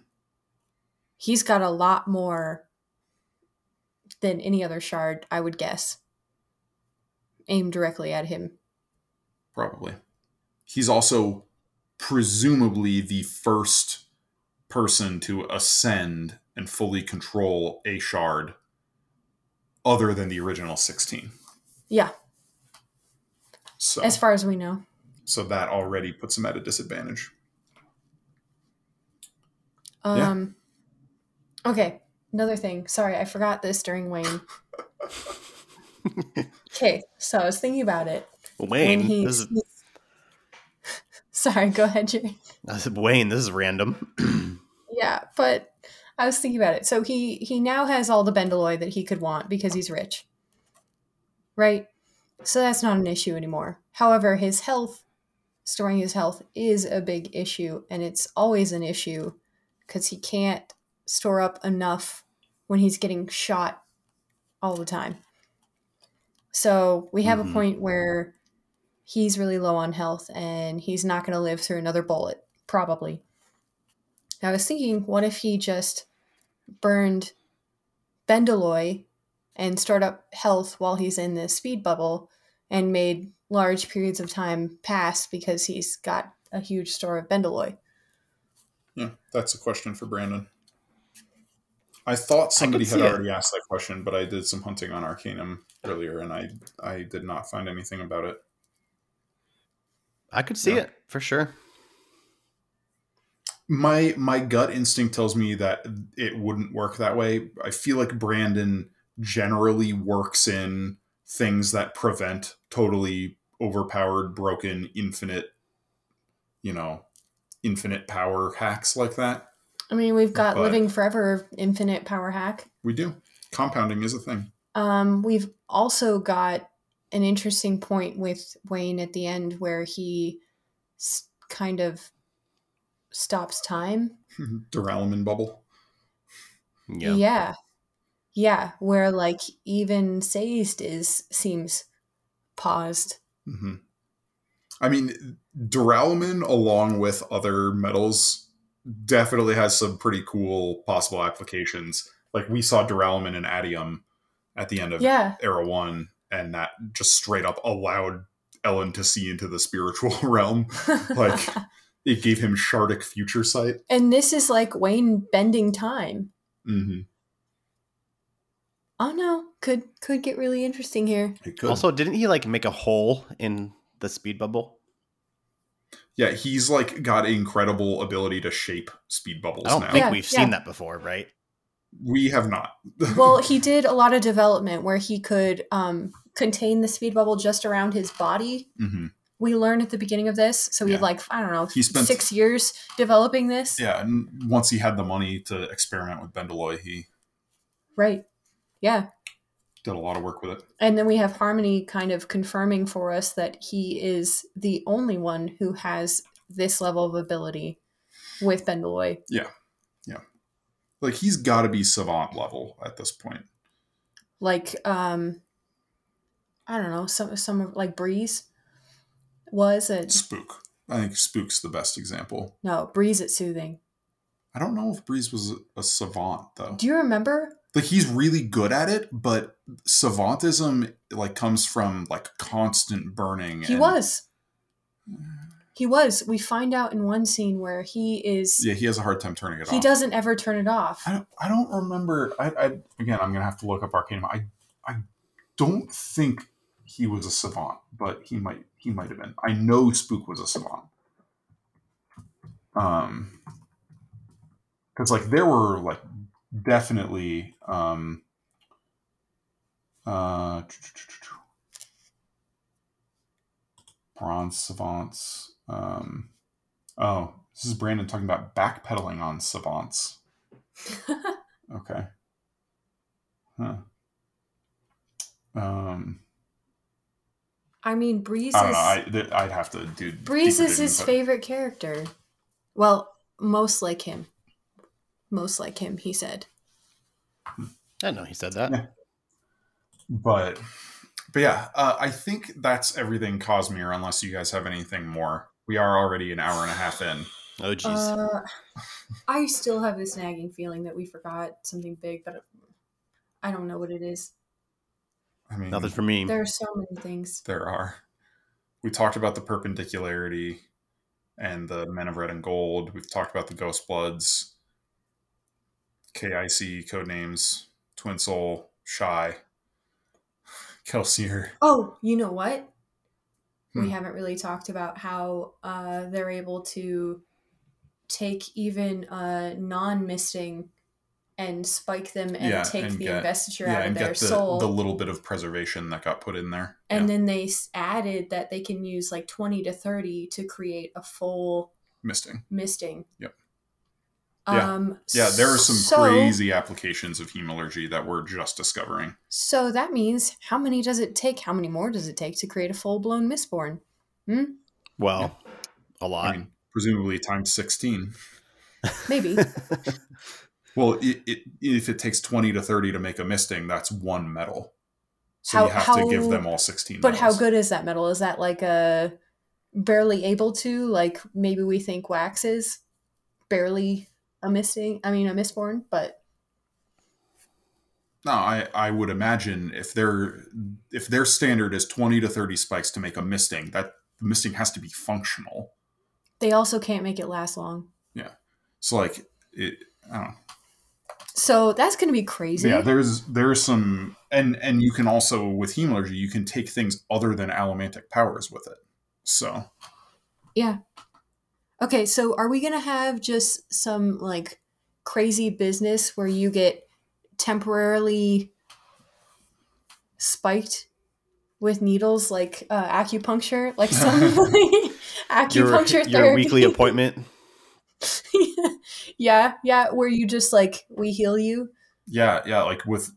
He's got a lot more than any other shard, I would guess. Aimed directly at him. Probably. He's also presumably the first person to ascend and fully control a shard other than the original 16. Yeah, So, as far as we know. So that already puts him at a disadvantage. Yeah. Um Okay, another thing. Sorry, I forgot this during Wayne. okay, so I was thinking about it. Wayne, he- this is Sorry, go ahead, Jerry. I said, Wayne, this is random. Yeah, but I was thinking about it. So he he now has all the Bendalloy that he could want because he's rich. Right? So that's not an issue anymore. However, his health, storing his health is a big issue and it's always an issue cuz he can't store up enough when he's getting shot all the time. So, we have Mhm. a point where he's really low on health and he's not going to live through another bullet probably. I was thinking, what if he just burned Bendalloy and stored up health while he's in this speed bubble and made large periods of time pass because he's got a huge store of Bendalloy? Yeah, that's a question for Brandon. I thought somebody see had it. already asked that question, but I did some hunting on Arcanum earlier and I I did not find anything about it. I could see Yeah. it for sure. my my gut instinct tells me that it wouldn't work that way. I feel like Brandon generally works in things that prevent totally overpowered, broken, infinite, you know, infinite power hacks like that. I mean, we've got But- Living Forever Infinite Power Hack. We do. Compounding is a thing. Um, we've also got an interesting point with Wayne at the end where he s- kind of stops time. Duralumin bubble. Yeah. Yeah. Yeah, where like even Sazed is seems paused. Hmm I mean, duralumin, along with other metals, definitely has some pretty cool possible applications. Like we saw duralumin and atium at the end of Yeah. Era One, and that just straight up allowed Elend to see into the spiritual realm. Like it gave him Shardic future sight. and this is like Wayne bending time. hmm Oh no, could could get really interesting here. It could. Also, didn't he like make a hole in the speed bubble? yeah, he's like got incredible ability to shape speed bubbles I don't now. think Yeah, we've yeah. seen that before, right? we have not. Well, he did a lot of development where he could um, contain the speed bubble just around his body. hmm We learned at the beginning of this, so he had like I don't know, He spent- six years developing this. Yeah, and once he had the money to experiment with Bendalloy, he Right. Yeah. Done a lot of work with it. And then we have Harmony kind of confirming for us that he is the only one who has this level of ability with Benloy. Yeah, yeah, Like he's got to be savant level at this point. Like, um, I don't know, some some of like Breeze was a Spook. I think Spook's the best example. no Breeze at soothing. I don't know if Breeze was a savant though. Do you remember? Like he's really good at it, but savantism like comes from like constant burning. He and- was. He was. We find out in one scene where he is. Yeah, he has a hard time turning it he off. He doesn't ever turn it off. I don't, I don't remember. I, I again, I'm gonna have to look up Arcanum. I I don't think he was a savant, but he might he might have been. I know Spook was a savant. Um, because like there were like definitely um uh bronze savants. Um, oh, this is Brandon talking about backpedaling on savants. Okay. Huh. Um, I mean, Breeze I don't know. I, I'd have to do. Breeze is his but- favorite character. Well, most like him. Most like him, he said. I know he said that. Yeah. But, but yeah, uh, I think that's everything Cosmere. Unless you guys have anything more, we are already an hour and a half in. Oh jeez. Uh, I still have this nagging feeling that we forgot something big, but I don't know what it is. I mean, Nothing for me. There are so many things. there are. We talked about the perpendicularity and the Men of Red and Gold. We've talked about the Ghost Bloods, Kaise code names, Twin Soul, Shai, Kelsier. Oh, you know what? Hmm. We haven't really talked about how uh, they're able to take even uh, non-misting and spike them and Yeah, take and the get- investiture Yeah, out of and their get the, soul. the little bit of preservation that got put in there. and yeah. then they added that they can use like 20 to 30 to create a full misting. misting. Yep. Yeah. Um, Yeah, there are some so- crazy applications of hemalurgy that we're just discovering. So that means how many does it take? How many more does it take to create a full blown Mistborn? well, a lot. I mean, presumably times 16. Maybe. Well, it, it, if it takes 20 to 30 to make a misting, that's one metal. So How- you have to give them all 16 but how good is that metal? Is that like a barely able to? Like maybe we think wax is barely a misting. I mean a misborn, but No, I, I would imagine if their if their standard is 20 to 30 spikes to make a misting, that the misting has to be functional. they also can't make it last long. Yeah, so like it I don't know. So that's going to be crazy. Yeah, there's there's some and and you can also with hemalurgy you can take things other than allomantic powers with it. So Yeah. Okay, so are we going to have just some like crazy business where you get temporarily spiked with needles like uh, acupuncture, like some like, acupuncture your therapy? weekly appointment. yeah, yeah, where you just like we heal you. yeah, yeah, like with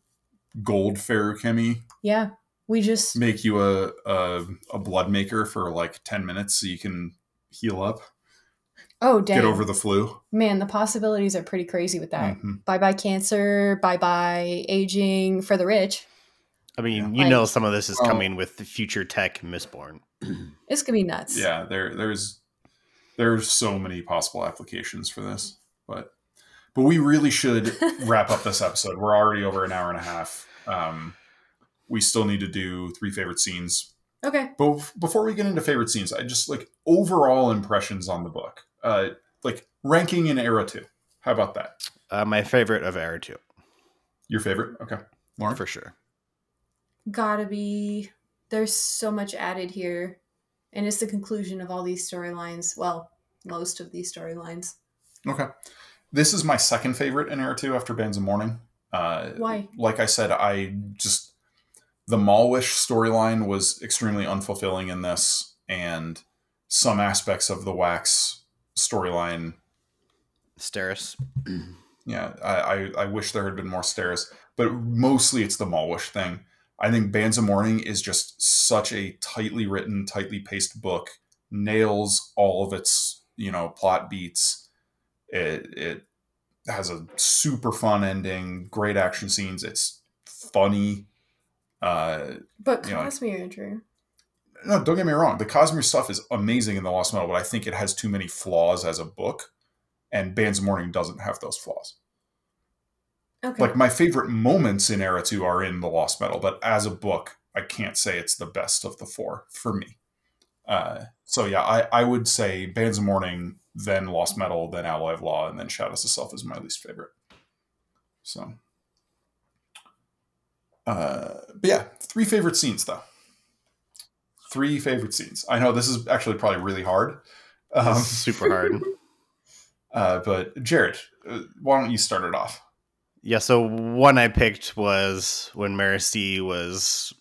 gold feruchemy, Yeah, we just make you a, a a blood maker for like 10 minutes so you can heal up, oh dang, get over the flu. man. The possibilities are pretty crazy with that. Mhm. Bye bye cancer. Bye bye aging for the rich. I mean, Yeah. you Like- know, some of this is Well- coming with the future tech Mistborn. It's gonna be nuts. Yeah, there there's there's so many possible applications for this, but but we really should wrap up this episode. We're already over an hour and a half. Um, we still need to do three favorite scenes, Okay. but before we get into favorite scenes, I just like overall impressions on the book. Uh, like ranking in era two. How about that? Uh, my favorite of Era 2, Your favorite? Okay, Lauren. for sure. gotta be there's so much added here and it's the conclusion of all these storylines well most of these storylines Okay. This is my second favorite in Era 2 after Bands of Mourning. Uh, Why? Like I said, I just. The Malwish storyline was extremely unfulfilling in this, and some aspects of the Wax storyline. Steris. Yeah, I, I, I wish there had been more Steris, but mostly it's the Malwish thing. I think Bands of Mourning is just such a tightly written, tightly paced book. Nails all of its, you know, plot beats. It it has a super fun ending, great action scenes. It's funny. Uh, But You know, Cosmere, Drew. No, don't get me wrong. The Cosmere stuff is amazing in the Lost Metal, but I think it has too many flaws as a book, and Bands of Mourning doesn't have those flaws. Okay. Like my favorite moments in Era Two are in the Lost Metal, but as a book, I can't say it's the best of the four for me. Uh, so yeah, I, I would say Bands of Mourning, then Lost Metal, then Alloy of Law, and then Shadows of Self is my least favorite. So, uh, but yeah, three favorite scenes though. Three favorite scenes. I know this is actually probably really hard. Um, super hard. uh, but Jared, uh, why don't you start it off? Yeah, so one I picked was when Marasi was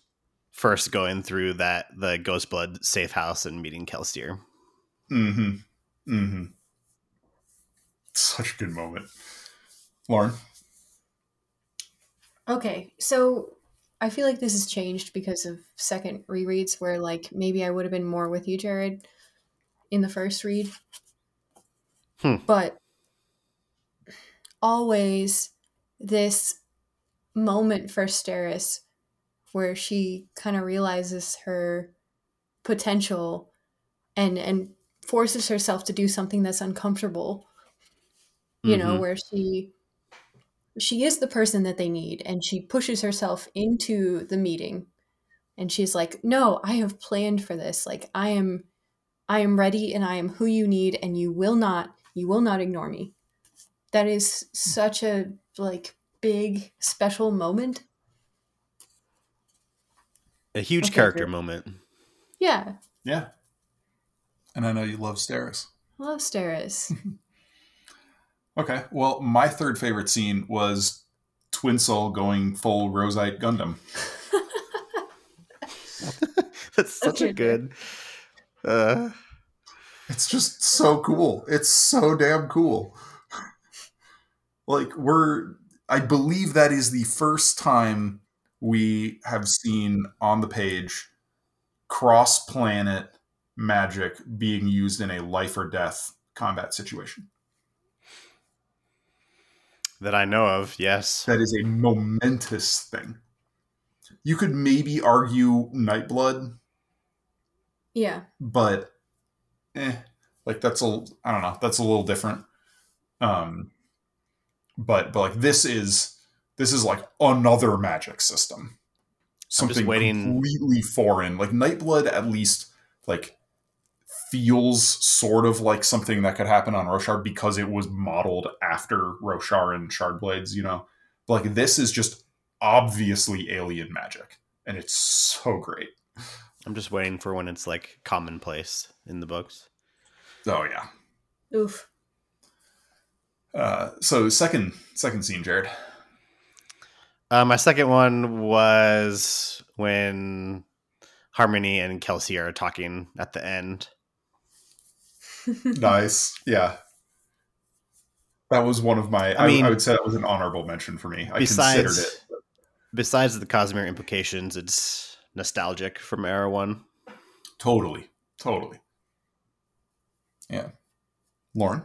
first going through that the Ghost Blood safe house and meeting Kelsier. Mm-hmm. Mm-hmm. Such a good moment. Lauren. Okay, so I feel like this has changed because of second rereads where like maybe I would have been more with you, Jared, in the first read. Hmm. But always this moment for Steris where she kind of realizes her potential and and forces herself to do something that's uncomfortable. You know, Mhm. where she she is the person that they need and she pushes herself into the meeting and she's like no i have planned for this like i am i am ready and i am who you need and you will not you will not ignore me that is such a like big special moment A huge Okay, character great. moment. yeah Yeah. And I know you love Steris. Love Steris. Okay. Well, my third favorite scene was TenSoon going full Rosite Gundam. That's such Okay, a good. Uh, It's just so cool. It's so damn cool. Like we're I believe that is the first time we have seen on the page cross planet magic being used in a life or death combat situation. That I know of, yes. That is a momentous thing. You could maybe argue Nightblood, yeah but eh, like that's a I don't know, that's a little different. Um but but like this is this is like another magic system. Something waiting- completely foreign. Like Nightblood at least like feels sort of like something that could happen on Roshar because it was modeled after Roshar and Shardblades, you know. But like this is just obviously alien magic. And it's so great. I'm just waiting for when it's like commonplace in the books. Oh yeah. oof Uh, so second second scene, Jared. Uh, my second one was when Harmony and Kelsier are talking at the end. Nice. Yeah. That was one of my. I, I mean- I would say that was an honorable mention for me. I Besides, considered it. besides the Cosmere implications, it's nostalgic from Era One. Totally. Totally. Yeah. Lauren.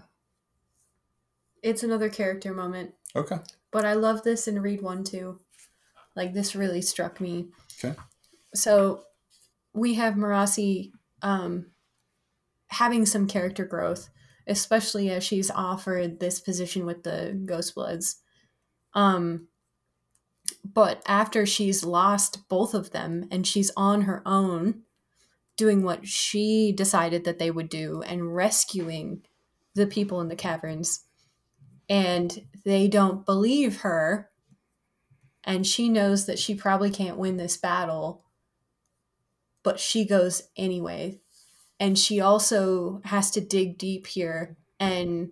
it's another character moment Okay. but I love this in read one too. Like this really struck me. Okay. So we have Marasi um, having some character growth, especially as she's offered this position with the Ghost Bloods. Um, but after she's lost both of them and she's on her own, doing what she decided that they would do and rescuing the people in the caverns, and they don't believe her and she knows that she probably can't win this battle but she goes anyway and she also has to dig deep here and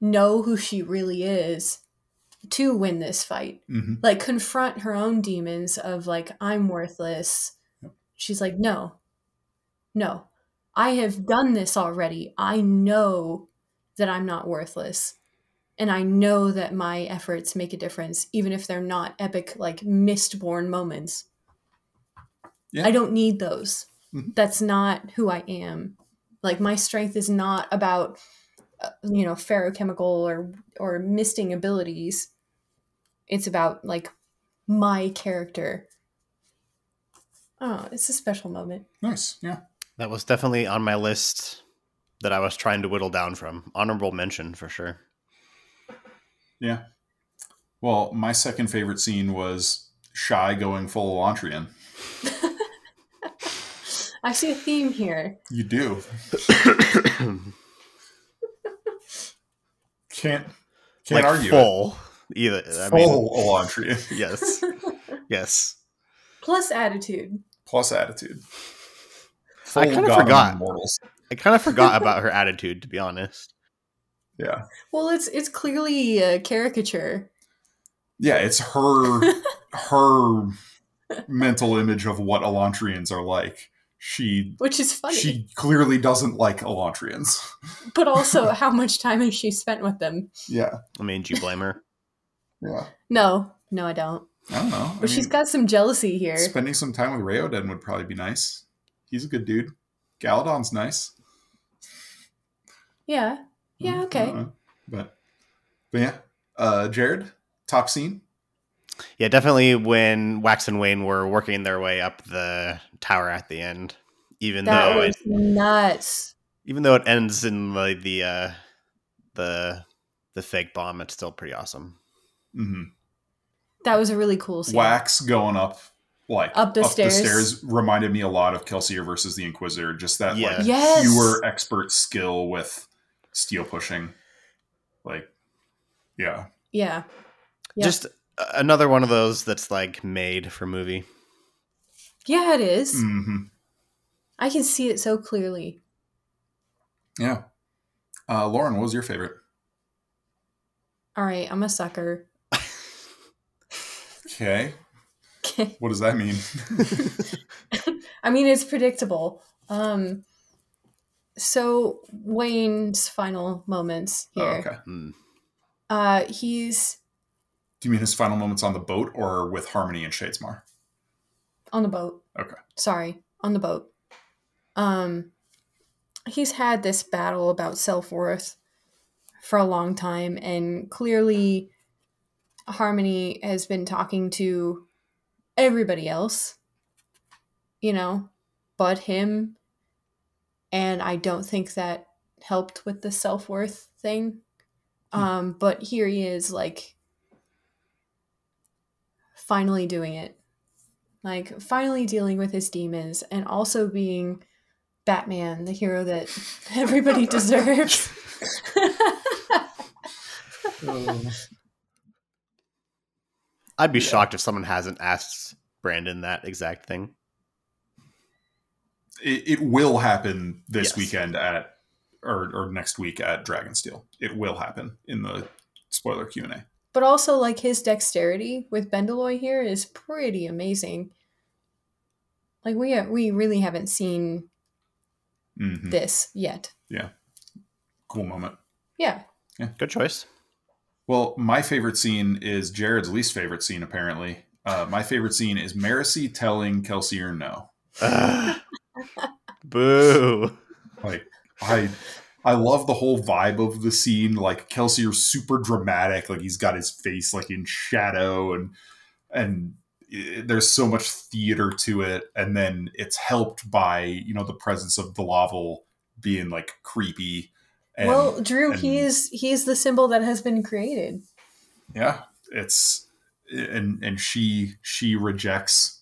know who she really is to win this fight. Hmm like confront her own demons of like i'm worthless. She's like no. No. I have done this already. I know that i'm not worthless. And I know that my efforts make a difference, even if they're not epic, like mistborn moments. Yeah. I don't need those. Mhm. That's not who I am. Like my strength is not about, uh, you know, feruchemical or or misting abilities. It's about like my character. Oh, it's a special moment. Nice. Yeah. That was definitely on my list that I was trying to whittle down from. Honorable mention for sure. Yeah. Well, my second favorite scene was Shai going full Elantrian. I see a theme here. You do. Can't can't like argue full either. I it. mean, Full Elantrian yes, yes. Plus attitude. plus attitude. I kinda forgot. Immortals. I kind of forgot about her attitude, to be honest. Yeah. Well, it's it's clearly a caricature. Yeah, it's her her mental image of what Elantrians are like. She which is funny. she clearly doesn't like Elantrians. but also, how much time has she spent with them? Yeah. I mean, do you blame her? Yeah. No, no, I don't. I don't know. I But she's got some jealousy here. spending some time with Raoden would probably be nice. He's a good dude. Galladon's nice. Yeah, yeah, Mm, okay. But but yeah. Uh Jared, top scene. Yeah, definitely when Wax and Wayne were working their way up the tower at the end. Even That though was it, nuts. even though it ends in the the uh, the the fake bomb, it's still pretty awesome. hmm That was a really cool scene. Wax going up like Up the stairs. the stairs reminded me a lot of Kelsier versus the Inquisitor. Just that Yeah. like Yes. pure expert skill with steel pushing. Like yeah. Yeah. Yeah. Just a- another one of those that's like made for movie. Yeah, it is. hmm I can see it so clearly. Yeah. Uh, Lauren, what was your favorite? All right, I'm a sucker. Okay. What does that mean? I mean, it's predictable. Um, so Wayne's final moments Oh, here. okay. Mm. Uh, he's Do you mean his final moments on the boat or with Harmony and Shadesmar? on the boat. Okay. Sorry, on the boat. Um, he's had this battle about self worth for a long time, and clearly, Harmony has been talking to everybody else, you know, but him. And I don't think that helped with the self worth thing. Um, but here he is, like, finally doing it like finally dealing with his demons and also being Batman, the hero that everybody deserves. I'd be Yeah. shocked if someone hasn't asked Brandon that exact thing. It, it will happen this Yes. weekend at or, or next week at Dragonsteel. It will happen in the spoiler Q and A. but also like his dexterity with Bendalloy here is pretty amazing. Like we we really haven't seen Mhm. this yet. Yeah, cool moment. Yeah. Yeah. Good choice. Well, my favorite scene is Jared's least favorite scene. Apparently, uh, my favorite scene is Marasi telling Kelsier no. Boo. Like I I love the whole vibe of the scene. Like Kelsier's super dramatic, like he's got his face like in shadow and and i- there's so much theater to it. And then it's helped by, you know, the presence of the Laval being like creepy. And well, Drew, and- he is he is the symbol that has been created. yeah, it's eh, and and she she rejects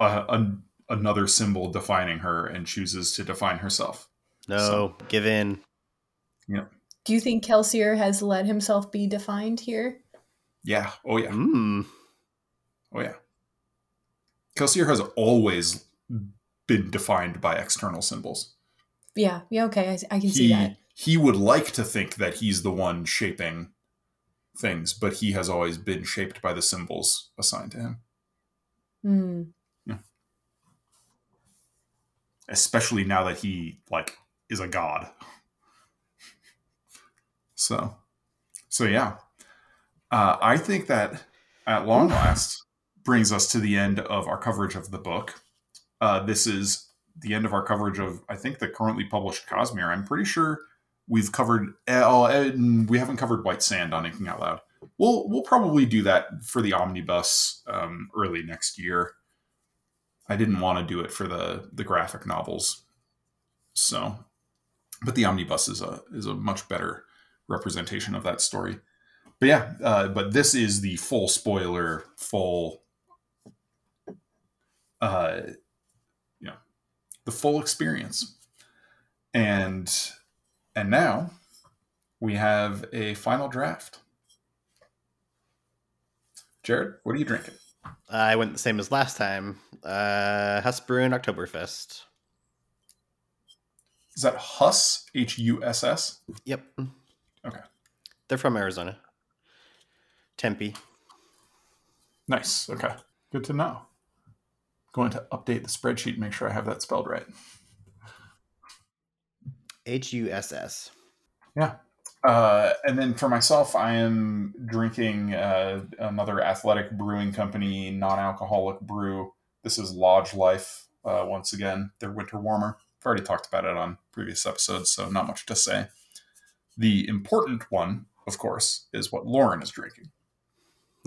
a, an another symbol defining her and chooses to define herself. No, give in. Do you think Kelsier has let himself be defined here? Yeah. Oh yeah. Mm. Oh yeah. Kelsier has always been defined by external symbols. Yeah. Yeah. Okay. I, I can see He that. he would like to think that he's the one shaping things, but he has always been shaped by the symbols assigned to him. Hmm. Especially now that he like is a god. So So yeah, uh, I think that at long last brings us to the end of our coverage of the book. Uh, this is the end of our coverage of I think the currently published Cosmere. I'm pretty sure we've covered. Oh, and we haven't covered White Sand on Inking Out Loud. We'll we'll probably do that for the omnibus um, early next year. I didn't want to do it for the the graphic novels, so but the omnibus is a is a much better representation of that story. But yeah, uh, but this is the full spoiler, full, uh, you know, the full experience, and and now we have a final draft. Jared, what are you drinking? I went the same as last time. Uh, Husbrun Oktoberfest. Is that Huss? H U S S? Yep. Okay. They're from Arizona. Tempe. Nice. Okay. Good to know. Going to update the spreadsheet, make sure I have that spelled right. H U S S. Yeah. Uh, and then for myself, I am drinking uh, another athletic brewing company non alcoholic brew. This is Lodge Life, uh, once again, their winter warmer. I've already talked about it on previous episodes, so not much to say. The important one, of course, is what Lauren is drinking.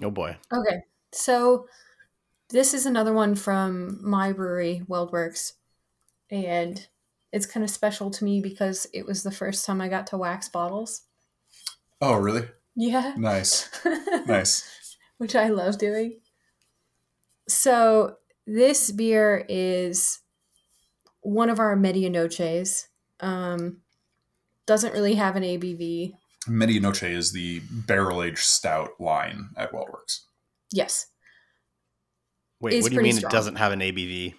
Oh boy. Okay. So this is another one from my brewery, Weldworks. And it's kind of special to me because it was the first time I got to wax bottles. Oh, really? Yeah. Nice. Nice. Which I love doing. So this beer is one of our Medianoches. Um, doesn't really have an ABV. Medianoche is the barrel aged stout line at Weldworks. Yes. Wait, Is what do you mean strong. it doesn't have an ABV?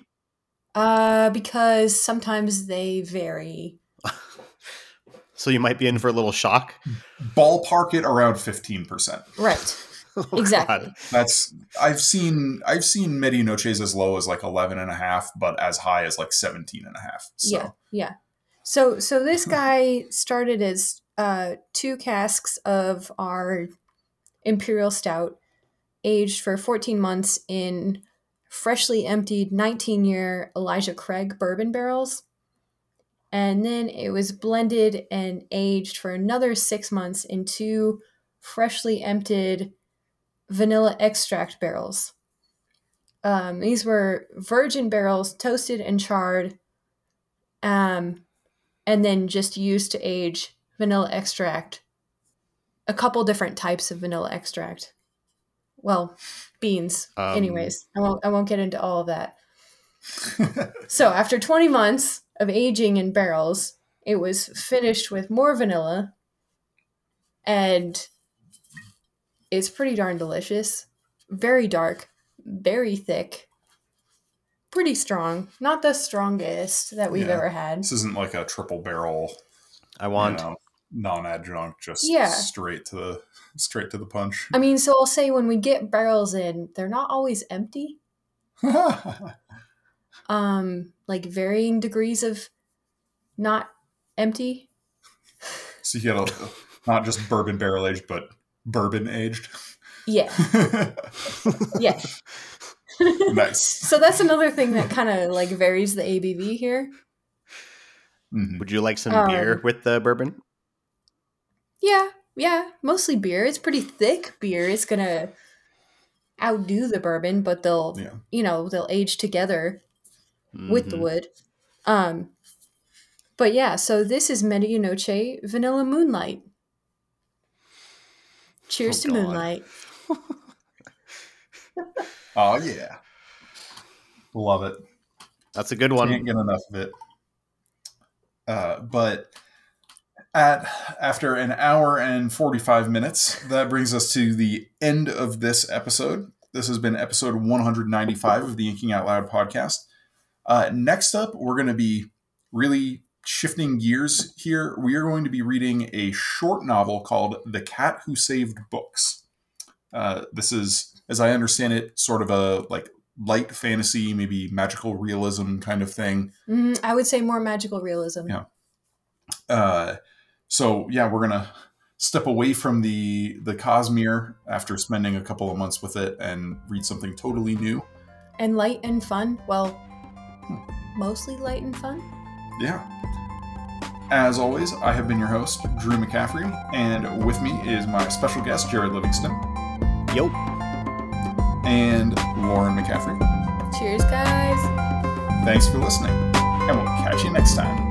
Uh, because sometimes they vary. So you might be in for a little shock. Ballpark it around 15%. Right. Oh, Exactly. God. That's I've seen I've seen Medianoches as low as like 11 and a half, but as high as like 17 and a half. So Yeah, yeah. So so this guy started as uh, two casks of our imperial stout, aged for 14 months in freshly emptied 19 year Elijah Craig bourbon barrels. And then it was blended and aged for another six months in two freshly emptied vanilla extract barrels. Um, these were virgin barrels, toasted and charred, um, and then just used to age vanilla extract. A couple different types of vanilla extract. Well, beans. Um, Anyways, I won't. I won't get into all of that. So after 20 months of aging in barrels, it was finished with more vanilla, and it's pretty darn delicious. Very dark, very thick, pretty strong. Not the strongest that we've Yeah. ever had. this isn't like a triple barrel I want. you know, non-adjunct just Yeah. straight to the straight to the punch. I mean, so I'll say when we get barrels in, they're not always empty. Um, like varying degrees of not empty. so you get a, not just bourbon barrel aged, but bourbon aged. Yeah, yeah. nice. so that's another thing that kind of like varies the ABV here. Mhm. Would you like some Um, beer with the bourbon? Yeah, yeah, mostly beer. It's pretty thick beer. It's gonna outdo the bourbon, but they'll, Yeah. you know, they'll age together with the Mhm. wood. Um, but yeah, so this is Medianoche Vanilla Moonlight. Cheers Oh, to God. Moonlight. Oh yeah. Love it. That's a good one. Can't get enough of it. Uh, but at after an hour and 45 minutes, that brings us to the end of this episode. This has been episode 195 of the Inking Out Loud podcast. Uh, next up, we're going to be really shifting gears here. We are going to be reading a short novel called The Cat Who Saved Books. Uh, this is, as I understand it, sort of a like light fantasy, maybe magical realism kind of thing. Mm, I would say more magical realism. Yeah. Uh, so yeah, we're gonna step away from the the Cosmere after spending a couple of months with it and read something totally new. And light and fun. Well, mostly light and fun. Yeah. As always, I have been your host, Drew McCaffrey, and with me is my special guest, Jared Livingston, Yo. and Lauren McCaffrey. Cheers, guys. Thanks for listening, and we'll catch you next time.